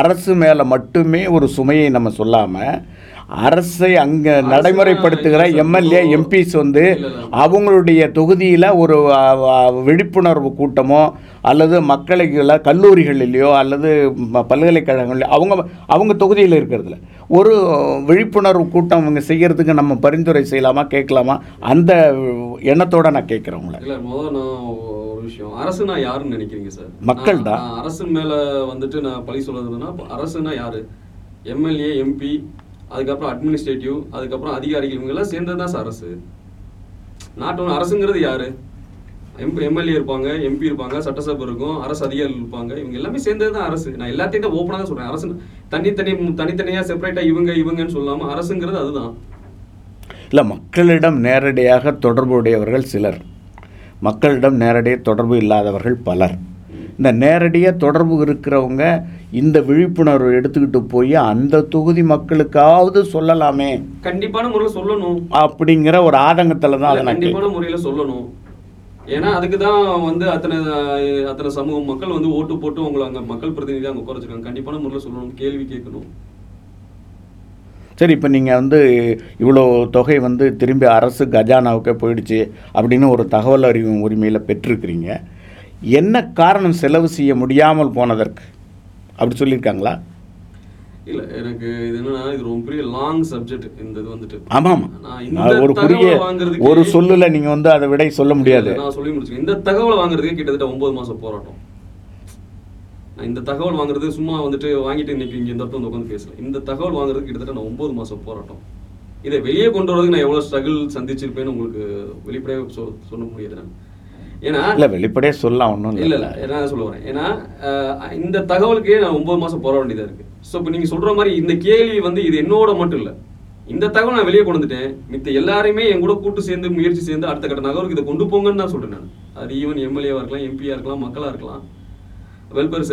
அரசு மேலே மட்டுமே ஒரு சுமையை நம்ம சொல்லாமல் அரசை அங்கே நடைமுறைப்படுத்துகிற. எம்எல்ஏ எம்பிஸ் வந்து. அவங்களுடைய தொகுதியில் ஒரு விழிப்புணர்வு கூட்டமோ அல்லது மக்களுக்குள்ள கல்லூரிகளிலேயோ அல்லது பல்கலைக்கழகங்களையோ அவங்க அவங்க தொகுதியில் இருக்கிறதுல ஒரு விழிப்புணர்வு கூட்டம் அவங்க செய்யறதுக்கு நம்ம பரிந்துரை செய்யலாமா கேட்கலாமா அந்த எண்ணத்தோட நான் கேட்குறேன் உங்களை
இல்ல முதல்ல நான் ஒரு விஷயம் அரசுனா யாருன்னு நினைக்கிறீங்க சார்
மக்கள் தான்.
அரசு மேல வந்துட்டு நான் பழி அப்ப அரசுனா யாரு எம்எல்ஏ எம்பி அதுக்கப்புறம் அட்மினிஸ்ட்ரேட்டிவ் அதுக்கப்புறம் அதிகாரிகள் இவங்கெல்லாம் சேர்ந்தது தான் சார் அரசு. நாட்டு ஒன்று அரசுங்கிறது யாரு? எம் எம்எல்ஏ இருப்பாங்க எம்பி இருப்பாங்க சட்டசபை இருக்கும் அரசு அதிகாரிகள் இருப்பாங்க இவங்க எல்லாமே சேர்ந்தது தான் அரசு. நான் எல்லாத்தையும் தான் ஓப்பனாக தான் சொல்கிறேன் அரசு தனித்தனி தனித்தனியாக செப்பரேட்டாக இவங்க இவங்கன்னு சொல்லாமல் அரசுங்கிறது அதுதான்.
இல்லை மக்களிடம் நேரடியாக தொடர்புடையவர்கள் சிலர். மக்களிடம் நேரடியாக தொடர்பு இல்லாதவர்கள் பலர். இந்த நேரடியாக தொடர்பு இருக்கிறவங்க இந்த விழிப்புணர்வு எடுத்துக்கிட்டு போய் அந்த தொகுதி மக்களுக்காவது சொல்லலாமே.
கண்டிப்பான முறையில் சொல்லணும்.
அப்படிங்கிற ஒரு ஆதங்கத்தில் தான் அதை.
கண்டிப்பான முறையில சொல்லணும். ஏன்னா அதுக்கு தான் வந்து அத்தனை அத்தனை சமூக மக்கள் வந்து ஓட்டு போட்டு உங்களை அங்க மக்கள் பிரதிநிதியா அங்க குறைச்சிருக்காங்க கண்டிப்பான முறையில் சொல்லணும் கேள்வி கேட்கணும்.
சரி இப்போ நீங்கள் வந்து இவ்வளோ தொகை வந்து திரும்பி அரசு கஜானாவுக்கே போயிடுச்சு அப்படின்னு ஒரு தகவல் அறிவு உரிமையில் பெற்றிருக்கிறீங்க. என்ன காரணம் செலவு செய்ய முடியாமல் போனதற்கு? அப்படி சொல்லியிருக்காங்களா?
இல்ல எனக்கு இது என்னன்னா இது ரொம்ப பெரிய லாங் சப்ஜெக்ட் இந்த இது வந்துட்டு.
ஆமாம்.
நான்
ஒரு குறுகிய ஒரு சொல்லுல நீங்கள் வந்து அதை விடை சொல்ல முடியாது.
நான் சொல்லி முடிச்சுக்கேன் இந்த தகவலை வாங்குறதுக்கு கிட்டத்தட்ட ஒன்பது மாசம் போராட்டம். நான் இந்த தகவல் வாங்குறது சும்மா வந்துட்டு வாங்கிட்டு இன்னைக்கு இங்க இந்த இடத்துல வந்து உட்காந்து பேசல. இந்த தகவல் வாங்குறதுக்கு கிட்டத்தட்ட நான் ஒன்பது மாசம் போராட்டம். இதை வெளியே கொண்டு வரதுக்கு நான் எவ்வளவு ஸ்ட்ரகிள் சந்திச்சிருப்பேன்னு உங்களுக்கு வெளிப்படையாக சொ- சொல்ல முடியாது. நான் ஏன்னா
இல்லை வெளிப்படையாக சொல்லலாம் ஒன்றும்
இல்ல
இல்லை.
என்ன சொல்ல வரேன். ஏன்னா இந்த தகவலுக்கே நான் ஒன்பது மாசம் போராட வேண்டியதா இருக்கு. ஸோ இப்போ நீங்க சொல்ற மாதிரி இந்த கேள்வி வந்து இது என்னோட மட்டும் இல்ல. இந்த தகவல் நான் வெளியே கொண்டு வந்துட்டேன். மித்த எல்லாருமே என் கூட கூட்டு சேர்ந்து முயற்சி சேர்ந்து அடுத்த கட்ட நகருக்கு இதை கொண்டு போங்கன்னு தான் சொல்றேன் நான். அது ஈவன் எம்எல்ஏவா இருக்கலாம் எம்பியா இருக்கலாம் மக்களா இருக்கலாம். வெல்ஃபேர்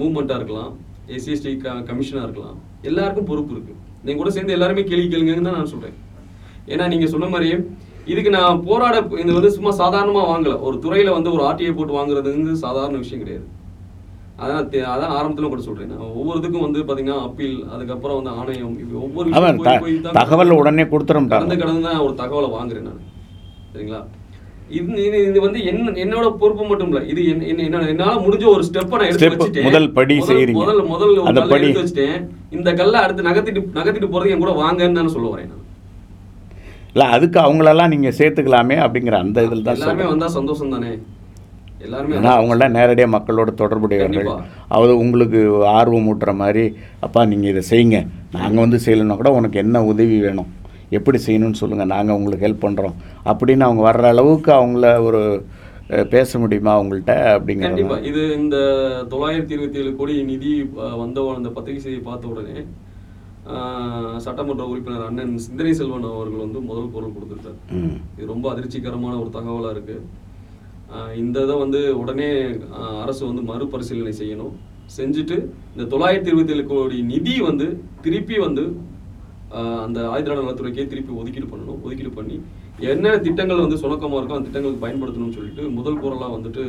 மூவ்மெண்ட்டாக இருக்கலாம். எஸ்சிஎஸ்டி கமிஷனாக இருக்கலாம். எல்லாருக்கும் பொறுப்பு இருக்கு. நீங்க கூட சேர்ந்து எல்லாருமே கேள்வி கேளுங்கன்னு தான் நான் சொல்றேன். ஏன்னா நீங்க சொன்ன மாதிரி இதுக்கு நான் போராட இது வந்து சும்மா சாதாரணமா வாங்கல. ஒரு துறையில வந்து ஒரு ஆர்டிஐ போட்டு வாங்குறதுங்கிறது சாதாரண விஷயம் கிடையாது. அதான் அதான் ஆரம்பத்துல கூட சொல்றேன். நான் ஒவ்வொருத்துக்கும் வந்து பாத்தீங்கன்னா அப்பீல் அதுக்கப்புறம் வந்து ஆணையம் ஒவ்வொரு
தகவல் உடனே கொடுத்துரும்ட்டாங்க
கடந்து கடந்து தான் ஒரு தகவலை வாங்குறேன் நான். சரிங்களா? இது இது வந்து என்ன என்னோட பொறுப்பு மட்டும் இல்ல. இது என்ன- என்ன- என்ன- என்னால முடிஞ்ச ஒரு ஸ்டெப்பை நான் எடுத்து வச்சுட்டேன்.
முதல் படி செய்றீங்க.
முதல் முதல் ஒரு
அந்த
கல்லை
படி.
எடுத்து வச்சுட்டேன். இந்த கல்லை அடுத்து நகர்த்திட்டு நகர்த்திட்டு போறது என் கூட வாங்கன்னு நான் சொல்ல வரேன் நான்.
இல்லை அதுக்கு அவங்களெல்லாம் நீங்கள் சேர்த்துக்கலாமே அப்படிங்கிற அந்த இதில் தான்
எல்லாருமே
சொல்றேன்.
வந்தா சந்தோஷம் தானே எல்லாருமே
ஏன்னா அவங்களாம் நேரடியாக மக்களோட தொடர்புடையவர்கள். அது உங்களுக்கு ஆர்வம் ஊட்டுற மாதிரி அப்பா நீங்கள் இதை செய்யுங்க. நாங்கள் வந்து செய்யலைன்னா கூட உனக்கு என்ன உதவி வேணும்? எப்படி செய்யணும்னு சொல்லுங்கள் நாங்கள் உங்களுக்கு ஹெல்ப் பண்ணுறோம் அப்படின்னு அவங்க வர்ற அளவுக்கு அவங்கள ஒரு பேச முடியுமா அவங்கள்ட்ட அப்படிங்கிறது.
இது இந்த தொள்ளாயிரத்தி இருபத்தி ஏழு கோடி நிதி வந்த அந்த பத்திரிகை செய்தியை பார்த்த உடனே சட்டமன்ற உறுப்பினர் அண்ணன் சிந்தனை செல்வன் அவர்கள் வந்து முதல் பொருள் கொடுத்துருக்காரு. இது ரொம்ப அதிர்ச்சிகரமான ஒரு தகவலா இருக்கு. அஹ், இந்த இதை வந்து உடனே அரசு வந்து மறுபரிசீலனை செய்யணும். செஞ்சுட்டு இந்த தொள்ளாயிரத்தி இருபத்தி ஏழு கோடி நிதி வந்து திருப்பி வந்து அந்த ஆயுத நலத்துறைக்கே திருப்பி ஒதுக்கீடு பண்ணணும். ஒதுக்கீடு பண்ணி என்ன திட்டங்கள் வந்து சுணக்கமாக இருக்கோ அந்த திட்டங்களுக்கு பயன்படுத்தணும்னு சொல்லிட்டு முதல் குரலாக வந்துட்டு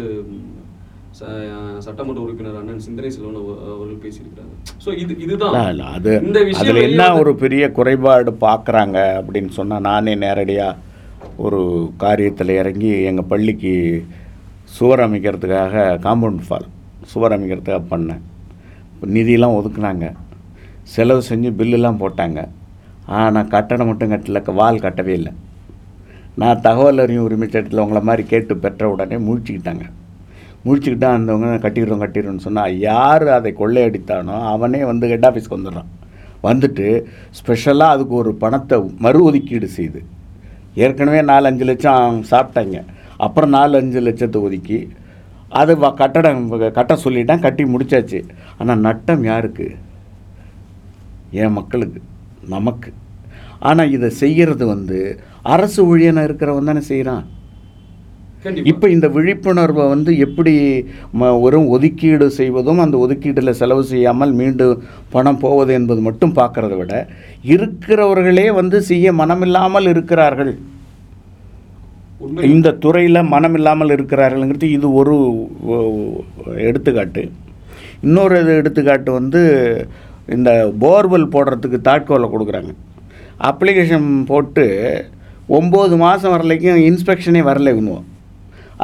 சட்டமன்ற உறுப்பினர் அண்ணன் சிந்தனை செல்வன் அவ- அவர்கள் பேசியிருக்கிறாங்க. ஸோ இது இதுதான்.
அது
இந்த விஷயம்
என்ன ஒரு பெரிய குறைபாடு பார்க்குறாங்க அப்படின்னு சொன்னால் நானே நேரடியாக ஒரு காரியத்தில் இறங்கி எங்கள் பள்ளிக்கு சுவர் அமைக்கிறதுக்காக காம்பவுண்ட் ஃபால் சுவர் அமைக்கிறதுக்காக பண்ணேன். நிதியெல்லாம் ஒதுக்குனாங்க. செலவு செஞ்சு பில்லுலாம் போட்டாங்க. ஆனால் கட்டணம் மட்டும் கட்டல வால் கட்டவே இல்லை. நான் தகவல் அறியும் உரிமை சட்டத்தில் உங்களை மாதிரி கேட்டு பெற்ற உடனே முழிச்சுக்கிட்டாங்க. முழிச்சுக்கிட்டா அந்தவங்க கட்டிடுறோம் கட்டிடுறோன்னு சொன்னால் யார் அதை கொள்ளையடித்தானோ அவனே வந்து ஹெட் ஆஃபீஸ்க்கு வந்துடுறான். வந்துட்டு ஸ்பெஷலாக அதுக்கு ஒரு பணத்தை மறு ஒதுக்கீடு செய்து ஏற்கனவே நாலு அஞ்சு லட்சம் சாப்பிட்டாங்க. அப்புறம் நாலு அஞ்சு லட்சத்தை ஒதுக்கி அது வ- கட்டடம் கட்ட சொல்லிட்டான் கட்டி முடிச்சாச்சு. ஆனால் நட்டம் யாருக்கு? என் மக்களுக்கு நமக்கு. ஆனால் இதை செய்கிறது வந்து அரசு ஊழியனாக இருக்கிறவன் தானே செய்கிறான் இப்போ இந்த விழிப்புணர்வை வந்து எப்படி ம வெறும் ஒதுக்கீடு செய்வதும் அந்த ஒதுக்கீட்டில் செலவு செய்யாமல் மீண்டும் பணம் போவது என்பது மட்டும் பார்க்கறத விட இருக்கிறவர்களே வந்து செய்ய மனமில்லாமல் இருக்கிறார்கள். இந்த துறையில் மனமில்லாமல் இருக்கிறார்கள்ங்கிறது இது ஒரு எடுத்துக்காட்டு. இன்னொரு எடுத்துக்காட்டு வந்து இந்த போர்வெல் போடுறதுக்கு தாட்கோலை கொடுக்குறாங்க. அப்ளிகேஷன் போட்டு ஒம்பது மாதம் வரலைக்கும் இன்ஸ்பெக்ஷனே வரல இவனுவோம்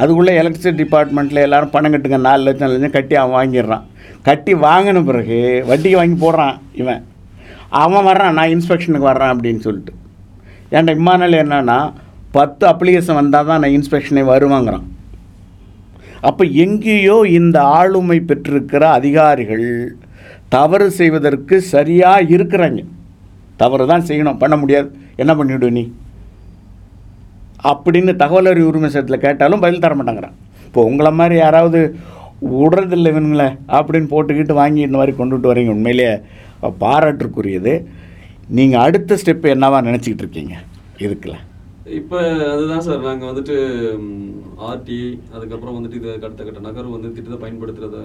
அதுக்குள்ளே எலக்ட்ரிசிட்டி டிபார்ட்மெண்ட்டில் எல்லாரும் பணம் கட்டுங்க நாலு லட்சம் லட்சம் கட்டி அவன் வாங்கிடுறான். கட்டி வாங்கின பிறகு வட்டிக்கு வாங்கி போடுறான் இவன். அவன் வர்றான் நான் இன்ஸ்பெக்ஷனுக்கு வர்றேன் அப்படின்னு சொல்லிட்டு. ஏன்டா இம்மானால் என்னன்னா பத்து அப்ளிகேஷன் வந்தால் தான் நான் இன்ஸ்பெக்ஷனே வருவாங்கிறான். அப்போ எங்கேயோ இந்த ஆளுமை பெற்றிருக்கிற அதிகாரிகள் தவறு செய்வதற்கு சரியாக இருக்கிறாங்க. தவறு தான் செய்யணும் பண்ண முடியாது. என்ன பண்ணிவிடு நீ? அப்படின்னு தகவல் அறிவு உரிமை சட்டத்தில் கேட்டாலும் பதில் தர மாட்டாங்கிறான். இப்போ உங்களை மாதிரி யாராவது விடுறதில்லை இவனுங்களே அப்படின்னு போட்டுக்கிட்டு வாங்கி இந்த மாதிரி கொண்டுட்டு வரீங்க உண்மையிலேயே பாராட்டுக்குரியது. நீங்கள் அடுத்த ஸ்டெப் என்னவா நினச்சிக்கிட்டு இருக்கீங்க? இதுக்குல.
இப்போ அதுதான் சார். நாங்கள் வந்துட்டு ஆர்டி அதுக்கப்புறம் வந்துட்டு இது அடுத்த கட்ட நகர் வந்து திட்டத்தை பயன்படுத்துகிறத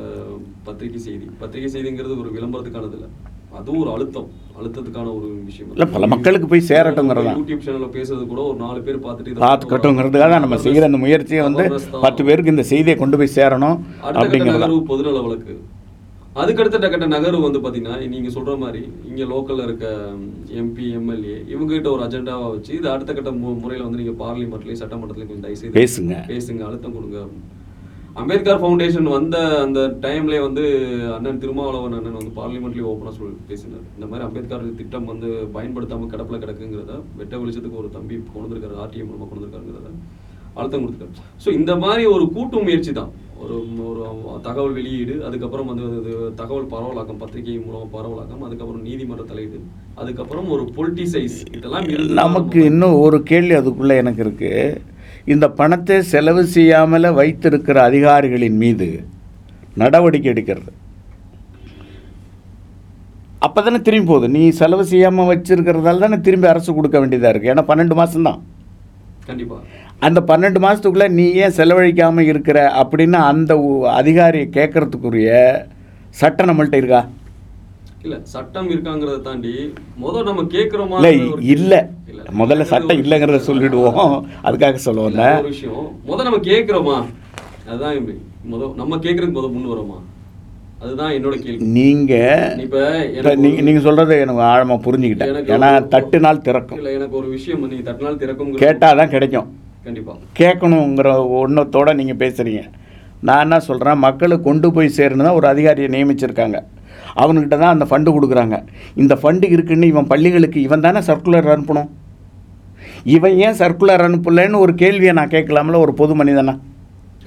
பத்திரிகை செய்தி. பத்திரிகை செய்திங்கிறது ஒரு விளம்பரத்துக்கானது இல்லை. அதுவும் ஒரு அழுத்தம். அழுத்தத்துக்கான ஒரு விஷயம்.
இல்லை பல மக்களுக்கு போய் சேரட்டுங்கிறது?
யூடியூப் சேனல்ல பேசுறது கூட ஒரு நாலு பேர் பார்த்துட்டு இதை
பார்த்துக்கட்டுங்கிறதுக்காக நம்ம செய்கிற அந்த முயற்சியை வந்து பத்து பேருக்கு இந்த செய்தியை கொண்டு போய் சேரணும் அப்படிங்கிறது?
பொதுநல வழக்கு. அதுக்கடுத்த கட்ட நகர்வு வந்து பாத்தீங்கன்னா நீங்க சொல்ற மாதிரி இங்க லோக்கல்ல இருக்க எம்பி எம்எல்ஏ இவங்க கிட்ட ஒரு அஜெண்டாவா வச்சு இது அடுத்த கட்ட முறையில வந்து நீங்க பார்லிமெண்ட்லயும் சட்டமன்றத்திலயும் கொஞ்சம் தயவு செய்து
பேசுங்க.
பேசுங்க அழுத்தம் கொடுங்க. அம்பேத்கர் ஃபவுண்டேஷன் வந்த அந்த டைம்லயே வந்து அண்ணன் திருமாவளவன் அண்ணன் வந்து பார்லிமெண்ட்லயே ஓப்பனா சொல்லி பேசினார். இந்த மாதிரி அம்பேத்கர் திட்டம் வந்து பயன்படுத்தாம கிடப்புல கிடக்குங்கிறத வெட்ட வெளிச்சத்துக்கு ஒரு தம்பி கொண்டு வந்திருக்காரு ஆர்டிஎம் மூலமா கொண்டு வந்திருக்காருங்கிறத அழுத்தம் கொடுத்துருக்காரு ஸோ இந்த மாதிரி ஒரு கூட்டு முயற்சி தான். ஒரு ஒரு தகவல் வெளியீடு அதுக்கப்புறம் வந்து தகவல் பரவலாக்கம் பத்திரிகை மூலமா பரவலாக்கம் அதுக்கப்புறம் நீதிமன்ற தலையீடு அதுக்கப்புறம் ஒரு பொலிட்டிசைஸ் இதெல்லாம்
நமக்கு இன்னும் ஒரு கேள்வி அதுக்குள்ளே எனக்கு இருக்கு. இந்த பணத்தை செலவு செய்யாமல் வைத்திருக்கிற அதிகாரிகளின் மீது நடவடிக்கை எடுக்கிறது. அப்போ தானே திரும்பி போகுது. நீ செலவு செய்யாமல் வச்சிருக்கிறதால தானே திரும்பி அரசு கொடுக்க வேண்டியதாக இருக்குது ஏன்னா பன்னெண்டு மாதம்தான்
கண்டிப்பா.
அந்த பன்னெண்டு மாதத்துக்குள்ளே நீ ஏன் செலவழிக்காமல் இருக்கிற அப்படின்னு அந்த உ- அதிகாரி கேட்கறதுக்குரிய சட்டம் நம்மள்ட்ட இருக்கா?
இல்ல சட்டம் இருக்காங்கிறத தாண்டி முதல்ல நம்ம கேக்குறோமா
இல்லை இல்லை. முதல்ல சட்டம் இல்லைங்கிறத சொல்லிடுவோம். அதுக்காக சொல்ல
இல்ல,
வந்தேன்
ஒரு விஷயம். முத நம்ம கேக்குறோமா? அதுதான் இப்படி. முத நம்ம கேக்குறதுக்கு முத முன் வரோமா? அதுதான் என்னோட கேள்வி.
நீங்கள்
இப்ப
நீங்கள் நீங்கள் சொல்கிறத எனக்கு ஆழமாக புரிஞ்சுக்கிட்டேன். ஏன்னா
ஒரு-
தட்டுனால் திறக்கும்.
இல்ல எனக்கு ஒரு விஷயம் நீங்க தட்டினால் திறக்கும்
கேட்டால் தான் கிடைக்கும்.
கண்டிப்பா.
கேட்கணுங்கிற ஒன்றத்தோடு நீங்கள் பேசுகிறீங்க நான் என்ன சொல்கிறேன் மக்களை கொண்டு போய் சேரணும் தான் ஒரு அதிகாரியை நியமிச்சிருக்காங்க. அவனுக்கிட்ட தான் அந்த ஃபண்டு கொடுக்குறாங்க. இந்த ஃபண்டு இருக்குன்னு இவன் பள்ளிகளுக்கு இவன் தானே சர்க்குலர் அனுப்பணும்? இவன் ஏன் சர்க்குலர் அனுப்பலைன்னு ஒரு கேள்வியை நான் கேட்கலாம்ல ஒரு பொது மனிதனா?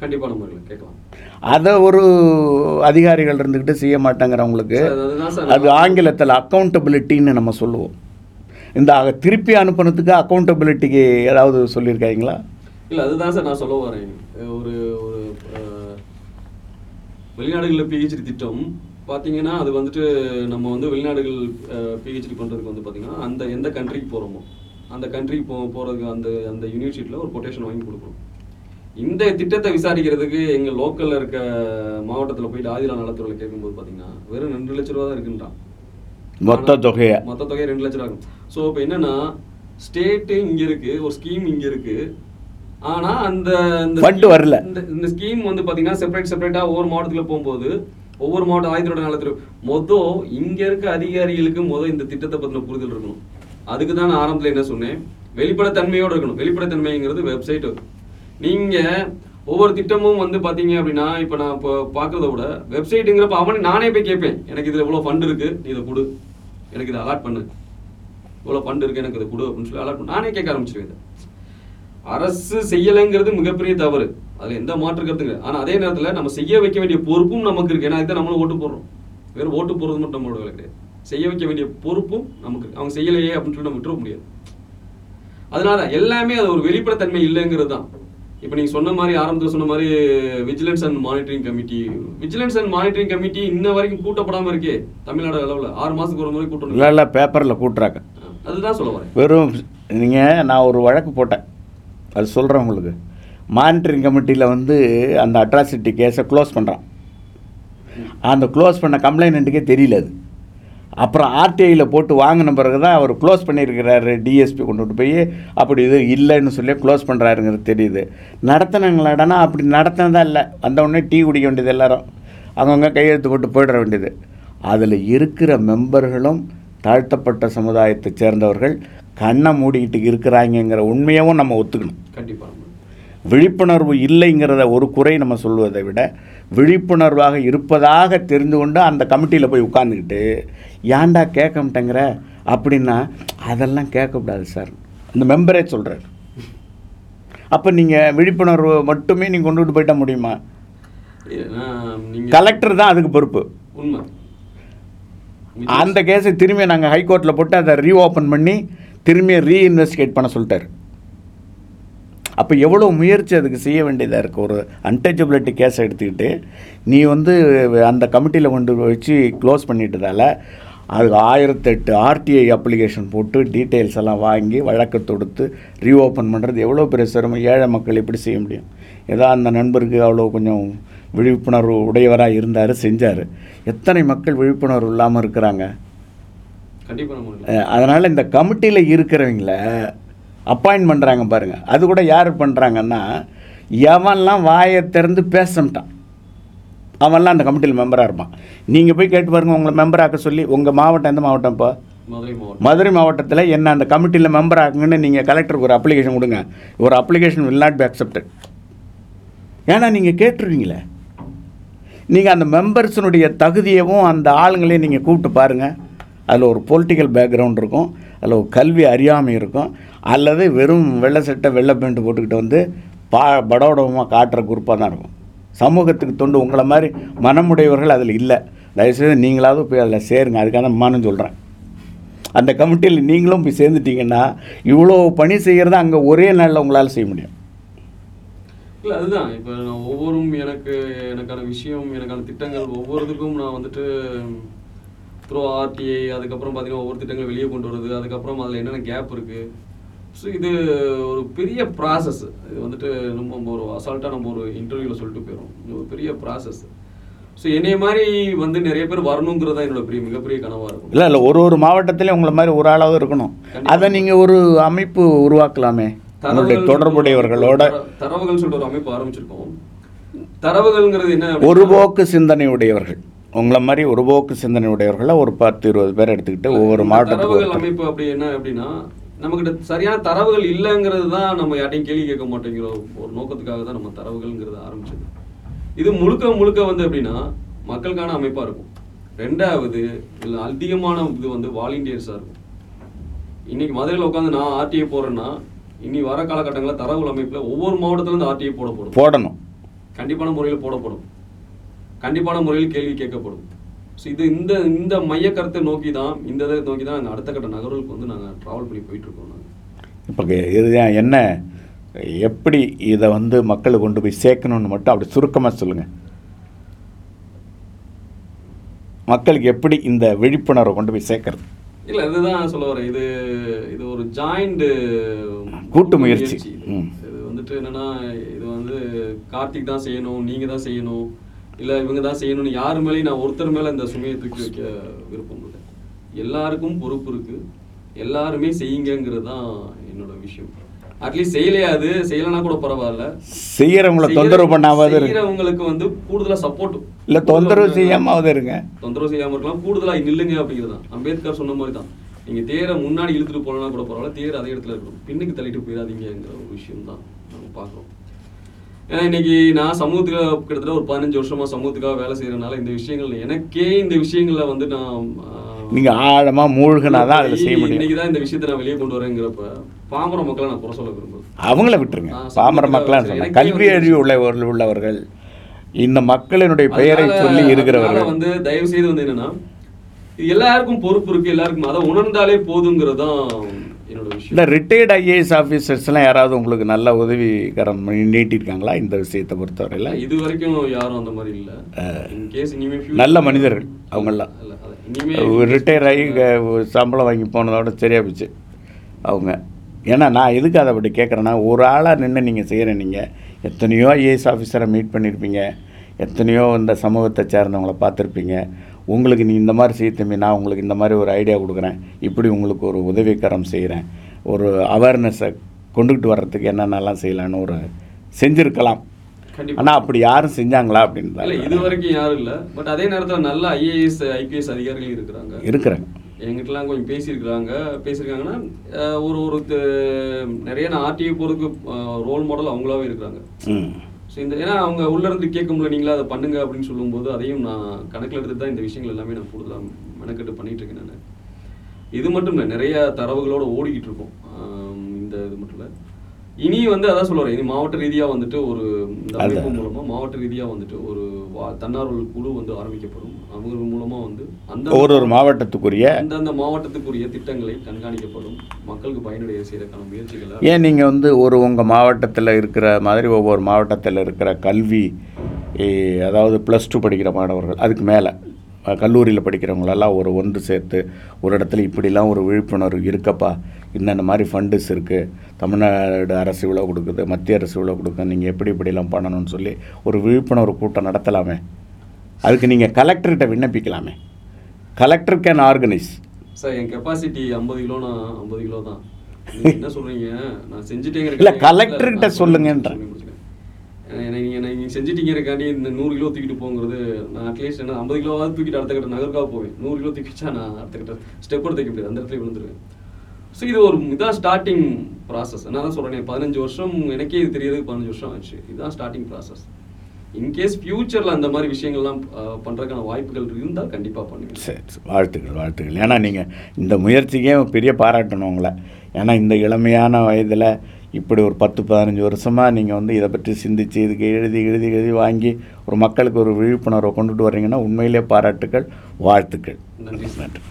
கேட்கலாம்.
அதை ஒரு அதிகாரிகள் இருந்துக்கிட்டு செய்ய மாட்டாங்கிறவங்களுக்கு அது ஆங்கிலத்தில் அக்கௌண்டபிலிட்டின்னு நம்ம சொல்லுவோம். இந்த திருப்பி அனுப்புனதுக்கு அக்கௌண்டபிலிட்டிக்கு ஏதாவது சொல்லியிருக்காங்களா?
இல்ல அதுதான் சார் நான் சொல்ல வரேன். ஒரு ஒரு வெளிநாடுகளில் பிஹெச்டி திட்டம் பார்த்தீங்கன்னா அது வந்துட்டு நம்ம வந்து வெளிநாடுகள் பிஹெச்டி பண்றதுக்கு வந்து பார்த்தீங்கன்னா அந்த எந்த கண்ட்ரிக்கு போறோமோ அந்த கண்ட்ரிக்கு போ போறதுக்கு அந்த அந்த யூனிவர்சிட்டியில் ஒரு கொட்டேஷன் வாங்கி கொடுக்கணும் இந்த திட்டத்தை விசாரிக்கிறதுக்கு எங்க லோக்கல்ல இருக்க மாவட்டத்துல போயிட்டு ஆதிரா நலத்துறையில் கேட்கும்போது பார்த்தீங்கன்னா வெறும் ரெண்டு லட்ச ரூபா தான் இருக்குன்றான்
மொத்த தொகையை.
மொத்த தொகை ரெண்டு லட்சம் ரூபா இருக்கும் ஸோ இப்போ என்னன்னா ஸ்டேட்டு இங்க இருக்கு ஒரு ஸ்கீம் இங்க இருக்கு ஆனா அந்த இந்த
வரல.
இந்த ஸ்கீம் வந்து பாத்தீங்கன்னா செப்பரேட் செப்பரேட்டா ஒவ்வொரு மாவட்டத்துல போகும்போது ஒவ்வொரு மாவட்டம் ஆயுதோட நலத்தில் மொதல் இங்க இருக்க அதிகாரிகளுக்கு மொதல் இந்த திட்டத்தை பத்தின புரிதல் இருக்கணும். அதுக்கு தான் நான் ஆரம்பத்துல என்ன சொன்னேன்? வெளிப்படைத்தன்மையோடு இருக்கணும். வெளிப்படைத்தன்மைங்கிறது வெப்சைட் நீங்க ஒவ்வொரு திட்டமும் வந்து பாத்தீங்க அப்படின்னா இப்ப நான் இப்போ பாக்குறத விட வெப்சைட்டுங்கிறப்ப அவனே நானே போய் கேட்பேன் எனக்கு இதுல இவ்வளோ ஃபண்ட் இருக்கு நீ இதை கொடு. எனக்கு இதை அலாட் பண்ணு. இவ்வளவு ஃபண்ட் இருக்கு எனக்கு இதை கொடு அப்படின்னு சொல்லி அலாட் பண்ணு. நானே கேட்க ஆரம்பிச்சிருவேன் இதை. அரசு செய்யலைங்கிறது மிகப்பெரிய தவறு. அதுல எந்த மாற்று கருத்துங்க ஆனா அதே நேரத்துல நம்ம செய்ய வைக்க வேண்டிய பொறுப்பும் நமக்கு இருக்கு. ஏன்னா இதுதான் நம்மளும் ஓட்டு போடுறோம். வெறும் ஓட்டு போடுறது மட்டும் நம்மளோட வேலை கிடையாது. செய்ய வைக்க வேண்டிய பொறுப்பும் நமக்கு. அவங்க செய்யலையே அப்படின்னு சொல்லி நம்ம விட்டுற முடியாது. அதனால எல்லாமே அது ஒரு வெளிப்படைத்தன்மை இல்லைங்கிறது தான். இப்போ நீங்க சொன்ன மாதிரி ஆரம்பத்தில் சொன்ன மாதிரி vigilance and monitoring committee vigilance and monitoring committee இன்ன வரைக்கும் கூட்டப்படாம இருக்கே தமிழ்நாடு அளவுல. ஆறு மாசத்துக்கு ஒரு முறை கூட்டம்
இல்லை இல்லை பேப்பரில் கூட்டுறாங்க.
அதுதான் சொல்ல வரேன்.
வெறும் நீங்கள் நான் ஒரு வழக்கு போட்டேன். அது சொல்கிறேன் உங்களுக்கு. மானிட்டரிங் கமிட்டியில் வந்து அந்த அட்ராசிட்டி கேஸை க்ளோஸ் பண்ணுறான் அந்த க்ளோஸ் பண்ண கம்ப்ளைண்ட்டுக்கே தெரியல அது. அப்புறம் ஆர்டிஐயில் போட்டு வாங்கின பிறகு தான் அவர் க்ளோஸ் பண்ணியிருக்கிறாரு டிஎஸ்பி கொண்டுட்டு போய் அப்படி இது இல்லைன்னு சொல்லி க்ளோஸ் பண்ணுறாருங்கிறது தெரியுது. நடத்தினங்களாடனா அப்படி நடத்தினதா இல்லை. வந்தவுடனே டீ குடிக்க வேண்டியது எல்லாரும். அவங்கவுங்க கையெழுத்து போட்டு போயிட வேண்டியது. அதில் இருக்கிற மெம்பர்களும் தாழ்த்தப்பட்ட சமுதாயத்தை சேர்ந்தவர்கள் கண்ணை மூடிக்கிட்டு இருக்கிறாங்கங்கிற உண்மையவும் நம்ம ஒத்துக்கணும்.
கண்டிப்பா. நம்ம
விழிப்புணர்வு இல்லைங்கிறத ஒரு குறை நம்ம சொல்வதை விட விழிப்புணர்வாக இருப்பதாக தெரிந்து கொண்டு அந்த கமிட்டியில் போய் உட்காந்துக்கிட்டு ஏன்டா கேட்க மாட்டேங்கிற? அப்படின்னா அதெல்லாம் கேட்கக்கூடாது சார். இந்த மெம்பரே சொல்கிறார் அப்போ நீங்கள் விழிப்புணர்வு மட்டுமே நீங்கள் கொண்டுட்டு போயிட்ட முடியுமா? கலெக்டர் தான் அதுக்கு பொறுப்பு.
உண்மை.
அந்த கேஸை திரும்பி நாங்கள் ஹைகோர்ட்டில் போட்டு அதை ரீஓப்பன் பண்ணி திரும்பியும் ரீஇன்வெஸ்டிகேட் பண்ண சொல்லிட்டாரு. அப்போ எவ்வளோ முயற்சி அதுக்கு செய்ய வேண்டியதாக இருக்குது ஒரு அன்டச்சபிலிட்டி கேஸ் எடுத்துக்கிட்டு நீ வந்து அந்த கமிட்டியில் கொண்டு வச்சு க்ளோஸ் பண்ணிட்டதால அதுக்கு ஆயிரத்தெட்டு ஆர்டிஐ அப்ளிகேஷன் போட்டு டீட்டெயில்ஸ் எல்லாம் வாங்கி வழக்கு தொடுத்து ரீஓப்பன் பண்ணுறது எவ்வளோ பெரிய சிரமம்? ஏழை மக்கள் எப்படி செய்ய முடியும்? ஏதோ அந்த நண்பருக்கு அவ்வளோ கொஞ்சம் விழிப்புணர்வு உடையவராக இருந்தார் செஞ்சார். எத்தனை மக்கள் விழிப்புணர்வு இல்லாமல் இருக்கிறாங்க? அதனால் இந்த கமிட்டியில் இருக்கிறவங்கள அப்பாயின்ட் பண்ணுறாங்க பாருங்கள் அது கூட யார் பண்ணுறாங்கன்னா எவன்லாம் வாயை திறந்து பேசமாட்டான். அவன்லாம் அந்த கமிட்டியில் மெம்பராக இருப்பான். நீங்கள் போய் கேட்டு பாருங்கள் உங்களை மெம்பர் ஆக்க சொல்லி உங்கள் மாவட்டம் எந்த மாவட்டம் இப்போ?
மதுரை
மாவட்டத்தில் என்ன அந்த கமிட்டியில் மெம்பர் ஆக்குங்கன்னு நீங்கள் கலெக்டருக்கு ஒரு அப்ளிகேஷன் கொடுங்க. ஒரு application will not be accepted. ஏன்னா நீங்கள் கேட்டுருவீங்களே. நீங்கள் அந்த மெம்பர்ஸினுடைய தகுதியவும் அந்த ஆளுங்களையும் நீங்கள் கூப்பிட்டு பாருங்கள் அதில் ஒரு பொலிட்டிக்கல் பேக்ரவுண்ட் இருக்கும் அதில் ஒரு கல்வி அறியாமை இருக்கும் அல்லது வெறும் வெள்ளை சட்டை வெள்ளை பேண்ட்டு போட்டுக்கிட்டு வந்து பா படோடமாக காட்டுற குரூப்பாக தான் இருக்கும். சமூகத்துக்கு தொண்டு உங்களை மாதிரி மனமுடையவர்கள் அதில் இல்லை. தயவுசெய்து நீங்களாவது போய் அதில் சேருங்க அதுக்காக தான் சொல்கிறேன் அந்த கமிட்டியில் நீங்களும் போய் சேர்ந்துட்டீங்கன்னா இவ்வளோ பணி செய்கிறத அங்கே ஒரே நாளில் உங்களால் செய்ய முடியும்.
இல்லை அதுதான். இப்போ நான் ஒவ்வொரும் எனக்கு எனக்கான விஷயம் எனக்கான திட்டங்கள் ஒவ்வொருத்துக்கும் நான் வந்துட்டு த்ரூ ஆர்டிஐ அதுக்கப்புறம் பார்த்தீங்கன்னா ஒவ்வொரு திட்டங்கள் வெளியே கொண்டு வருது. அதுக்கப்புறம் அதில் என்னென்ன கேப் இருக்கு? ஸோ இது ஒரு பெரிய ப்ராசஸ் இது வந்துட்டு நம்ம ஒரு அசால்ட்டாக நம்ம ஒரு இன்டர்வியூவில் சொல்லிட்டு போயிடும் இது ஒரு பெரிய ப்ராசஸ் ஸோ என்னைய மாதிரி வந்து நிறைய பேர் வரணுங்கிறது தான் என்னோட பெரிய மிகப்பெரிய கனவாக இருக்கும்.
இல்லை இல்லை ஒரு ஒரு மாவட்டத்திலையும் உங்களை மாதிரி ஒரு ஆளாவது இருக்கணும். அதை நீங்கள் ஒரு அமைப்பு உருவாக்கலாமே. உங்களுடைய தொடர்புடையவர்களோட.
தர- தரவுகள் சொல்லிட்டு ஒரு அமைப்பு ஆரம்பிச்சிருக்கோம். தரவுகள்ங்கிறது என்ன
ஒருபோக்கு சிந்தனை உடையவர்கள் உங்களை மாதிரி ஒருபோக்கு சிந்தனை உடையவர்களை ஒரு பத்து இருபது பேர் எடுத்துக்கிட்டு ஒவ்வொரு மாவட்டத்துக்கு.
அமைப்பு அப்படி என்ன அப்படின்னா நம்மகிட்ட சரியான தரவுகள் இல்லைங்கிறது தான் நம்ம யார்ட்டையும் கேள்வி கேட்க மாட்டேங்கிற ஒரு நோக்கத்துக்காக தான் நம்ம தரவுகள்ங்கிறது ஆரம்பிச்சது. இது முழுக்க முழுக்க வந்து எப்படின்னா மக்களுக்கான அமைப்பா இருக்கும். ரெண்டாவது இதுல அதிகமான இது வந்து வாலண்டியர்ஸா இருக்கும். இன்னைக்கு மதுரையில் உட்காந்து நான் ஆர்டிஐ போறேன்னா இனி வர காலகட்டங்களில் தரவுகள் அமைப்புல ஒவ்வொரு மாவட்டத்துல இருந்து ஆர்டிஐ போடப்படும்.
போடணும்.
கண்டிப்பான முறையில் போடப்படும். கண்டிப்பான முறையில் கேள்வி கேட்கப்படும். ஸோ இது இந்த இந்த மைய கருத்தை நோக்கி தான் இந்த இதை நோக்கி தான் நாங்கள் அடுத்த கட்ட நகர்வுக்கு வந்து நாங்கள் ட்ராவல் பண்ணி போயிட்டு இருக்கோம் நாங்கள்
இப்போ இதுதான் என்ன? எப்படி இதை வந்து மக்களுக்கு கொண்டு போய் சேர்க்கணும்னு மட்டும் அப்படி சுருக்கமாக சொல்லுங்கள் மக்களுக்கு எப்படி இந்த விழிப்புணர்வை கொண்டு போய் சேர்க்கறது?
இல்ல இதுதான் சொல்ல வரேன். இது இது ஒரு ஜாயிண்ட்
கூட்டு முயற்சி.
இது வந்துட்டு என்னன்னா இது வந்து கார்த்திக் தான் செய்யணும் நீங்க தான் செய்யணும். இல்ல இவங்க தான் செய்யணும்னு யார் மேலேயும் நான் ஒருத்தர் மேல இந்த சுமையை தூக்கி வைக்க விருப்பம் இல்லை. எல்லாருக்கும் பொறுப்பு இருக்கு. எல்லாருமே செய்யுங்கிறது தான் என்னோட விஷயம். அட்லீஸ்ட் செய்யலையாது செய்யலைன்னா கூட பரவாயில்ல.
செய்யறவங்கள தொந்தரவு பண்ணாவது
செய்யறவங்களுக்கு வந்து கூடுதலா சப்போர்ட்
இல்லை தொந்தரவு செய்யாமாவது இருங்க.
தொந்தரவு செய்யாம இருக்கலாம். கூடுதலா நில்லுங்க அப்படிங்கிறது தான் அம்பேத்கர் சொன்ன மாதிரி தான் நீங்க தேரை முன்னாடி இழுத்துட்டு போனா கூட பரவாயில்ல. தேர் அதே இடத்துல இருக்கணும். பின்னுக்கு தள்ளிட்டு போயிடாதீங்கிற ஒரு விஷயம் தான் நம்ம பார்க்குறோம். ஏன்னா இன்னைக்கு நான் சமூகத்துக்கு கிட்டத்தட்ட ஒரு பதினஞ்சு வருஷமா சமூகத்துக்காக வேலை செய்யறதுனால இந்த விஷயங்கள் எனக்கே இந்த விஷயங்கள்ல வந்து நான்
நீங்க ஆழமா மூழ்கினா தான் அதில் செய்ய முடியும்.
இன்னைக்கு தான் இந்த விஷயத்தை நான் வெளியே கொண்டு வரேங்கிறப்ப பாமர மக்களை நான் குறை சொல்ல விரும்புறேன்
அவங்கள விட்டுருங்க. பாமர மக்களான்னு கல்வி அறிவு உள்ளவர்கள் உள்ளவர்கள். இந்த மக்களினுடைய பெயரை சொல்லி இருக்கிறவர்கள்.
வந்து தயவு செய்து வந்து என்னன்னா எல்லாருக்கும் பொறுப்பு இருக்கு எல்லாருக்கும் அதை உணர்ந்தாலே போதுங்கிறது தான்
இந்த ரிட்டையர்ட் ஐஏஎஸ் ஆஃபீஸர்ஸ்லாம் யாராவது உங்களுக்கு நல்ல உதவிகரம் நீட்டிருக்காங்களா இந்த விஷயத்தை பொறுத்தவரையில்?
இது வரைக்கும் யாரும் அந்த மாதிரி இல்ல.
நல்ல மனிதர்கள் அவங்கெல்லாம். ரிட்டையர் ஆகி சம்பளம் வாங்கி போனதோட சரியா போச்சு அவங்க. ஏன்னா நான் எதுக்கு அதை அப்படி கேட்குறேன்னா ஒரு ஆளாக நின்று நீங்கள் செய்கிற நீங்கள் எத்தனையோ ஐஏஎஸ் ஆஃபீஸரை மீட் பண்ணியிருப்பீங்க எத்தனையோ இந்த சமூகத்தை சேர்ந்தவங்கள பார்த்துருப்பீங்க. உங்களுக்கு நீ இந்த மாதிரி செய்ய தம்பி நான் உங்களுக்கு இந்த மாதிரி ஒரு ஐடியா கொடுக்குறேன். இப்படி உங்களுக்கு ஒரு உதவிக்கரம் செய்கிறேன் ஒரு அவேர்னஸை கொண்டுகிட்டு வர்றதுக்கு என்னென்னலாம் செய்யலான்னு ஒரு செஞ்சுருக்கலாம். ஆனால் அப்படி யாரும் செஞ்சாங்களா
இல்ல
அப்படின்னு
இது வரைக்கும் யாரும் இல்ல. பட் அதே நேரத்துல நல்ல ஐஏஎஸ் ஐபிஎஸ் அதிகாரிகள் இருக்கிறாங்க.
இருக்கிறாங்க.
என்கிட்டலாம் கொஞ்சம் பேசியிருக்கிறாங்க. பேசியிருக்காங்கன்னா ஒரு ஒரு நிறைய நான் ஆர்டிஐ போகிறதுக்கு ரோல் மாடல் அவங்களாவே இருக்கிறாங்க.
ம்.
ஸோ இந்த ஏன்னா அவங்க உள்ள இருந்து கேட்க முடியல நீங்களா அதை பண்ணுங்க அப்படின்னு சொல்லும்போது அதையும் நான் கணக்கில் எடுத்து தான் இந்த விஷயங்கள் எல்லாமே நான் கூடுதலாக மெனக்கெட்டு பண்ணிட்டு இருக்கேன் நான். இது மட்டும் இல்லை நிறைய தரவுகளோட ஓடிக்கிட்டு இருக்கோம். இந்த இது மட்டும் இல்லை. இனி வந்து அதான் சொல்லுறேன் இனி மாவட்ட ரீதியா வந்துட்டு ஒரு இந்த அமைப்பு
அதான்.
மூலமா மாவட்ட ரீதியா வந்துட்டு ஒரு வா- தன்னார்வல் குழு வந்து ஆரம்பிக்கப்படும். அவங்க மூலமா வந்து அந்த
ஒரு ஒரு மாவட்டத்துக்குரிய
அந்தந்த மாவட்டத்துக்குரிய திட்டங்களை கண்காணிக்கப்படும் மக்களுக்கு பயனுடைய செய்யறதுக்கான முயற்சிகளை
ஏன் நீங்கள் வந்து ஒரு உங்கள் மாவட்டத்தில் இருக்கிற மாதிரி ஒவ்வொரு மாவட்டத்தில் இருக்கிற கல்வி அதாவது ப்ளஸ் டூ படிக்கிற மாணவர்கள் அதுக்கு மேலே கல்லூரியில் படிக்கிறவங்களெல்லாம் ஒரு ஒன்று சேர்த்து ஒரு இடத்துல இப்படிலாம் ஒரு விழிப்புணர்வு இருக்கப்பா இன்னென்ன மாதிரி ஃபண்டுஸ் இருக்குது தமிழ்நாடு அரசு இவ்வளோ கொடுக்குது மத்திய அரசு இவ்வளோ கொடுக்குது நீங்கள் எப்படி இப்படிலாம் பண்ணணும்னு சொல்லி ஒரு விழிப்புணர்வு கூட்டம் நடத்தலாமே? அதுக்கு நீங்கள் கலெக்டர்கிட்ட விண்ணப்பிக்கலாமே. கலெக்டர் கேன் ஆர்கனைஸ்
சார் என் கெப்பாசிட்டி ஐம்பது கிலோனா ஐம்பது கிலோ தான். என்ன சொல்றீங்க? நான் செஞ்சுட்டேங்கிற
இல்ல, collector கிட்ட சொல்லுங்கன்றேன்.
நீங்க நீங்க செஞ்சுட்டீங்கிறக்காண்டி இந்த நூறு கிலோ தூக்கிட்டு போங்கிறது நான் அட்லீஸ்ட் என்ன ஐம்பது கிலோவாவது தூக்கிட்டு அடுத்த கட்ட நகர்க்காக போவேன். நூறு கிலோ தூக்கிச்சா நான் அடுத்த கட்ட ஸ்டெப் எடுத்து முடியாது. அந்த இடத்துல விழுந்துருவேன். ஸோ இது ஒரு இதான் ஸ்டார்டிங் ப்ராசஸ் நான் தான் சொல்றேன் பதினஞ்சு வருஷம் எனக்கே இது தெரியறதுக்கு பதினஞ்சு வருஷம் ஆச்சு. இதுதான் ஸ்டார்டிங் ப்ராசஸ் இன்கேஸ் ஃபியூச்சரில் அந்த மாதிரி விஷயங்கள்லாம் அஹ், பண்றதுக்கான வாய்ப்புகள் இருந்தால் கண்டிப்பா பண்ணுவேன்
சரி. வாழ்த்துக்கள் வாழ்த்துக்கள். ஏன்னா நீங்கள் இந்த முயற்சிக்கே பெரிய பாராட்டணும் உங்களை. ஏன்னா இந்த இளமையான வயதில் இப்படி ஒரு பத்து பதினஞ்சு வருஷமாக நீங்கள் வந்து இதை பற்றி சிந்திச்சு இதுக்கு எழுதி எழுதி எழுதி வாங்கி ஒரு மக்களுக்கு ஒரு விழிப்புணர்வை கொண்டுட்டு வர்றீங்கன்னா உண்மையிலே பாராட்டுக்கள் வாழ்த்துக்கள்.
நன்றி
நன்றி.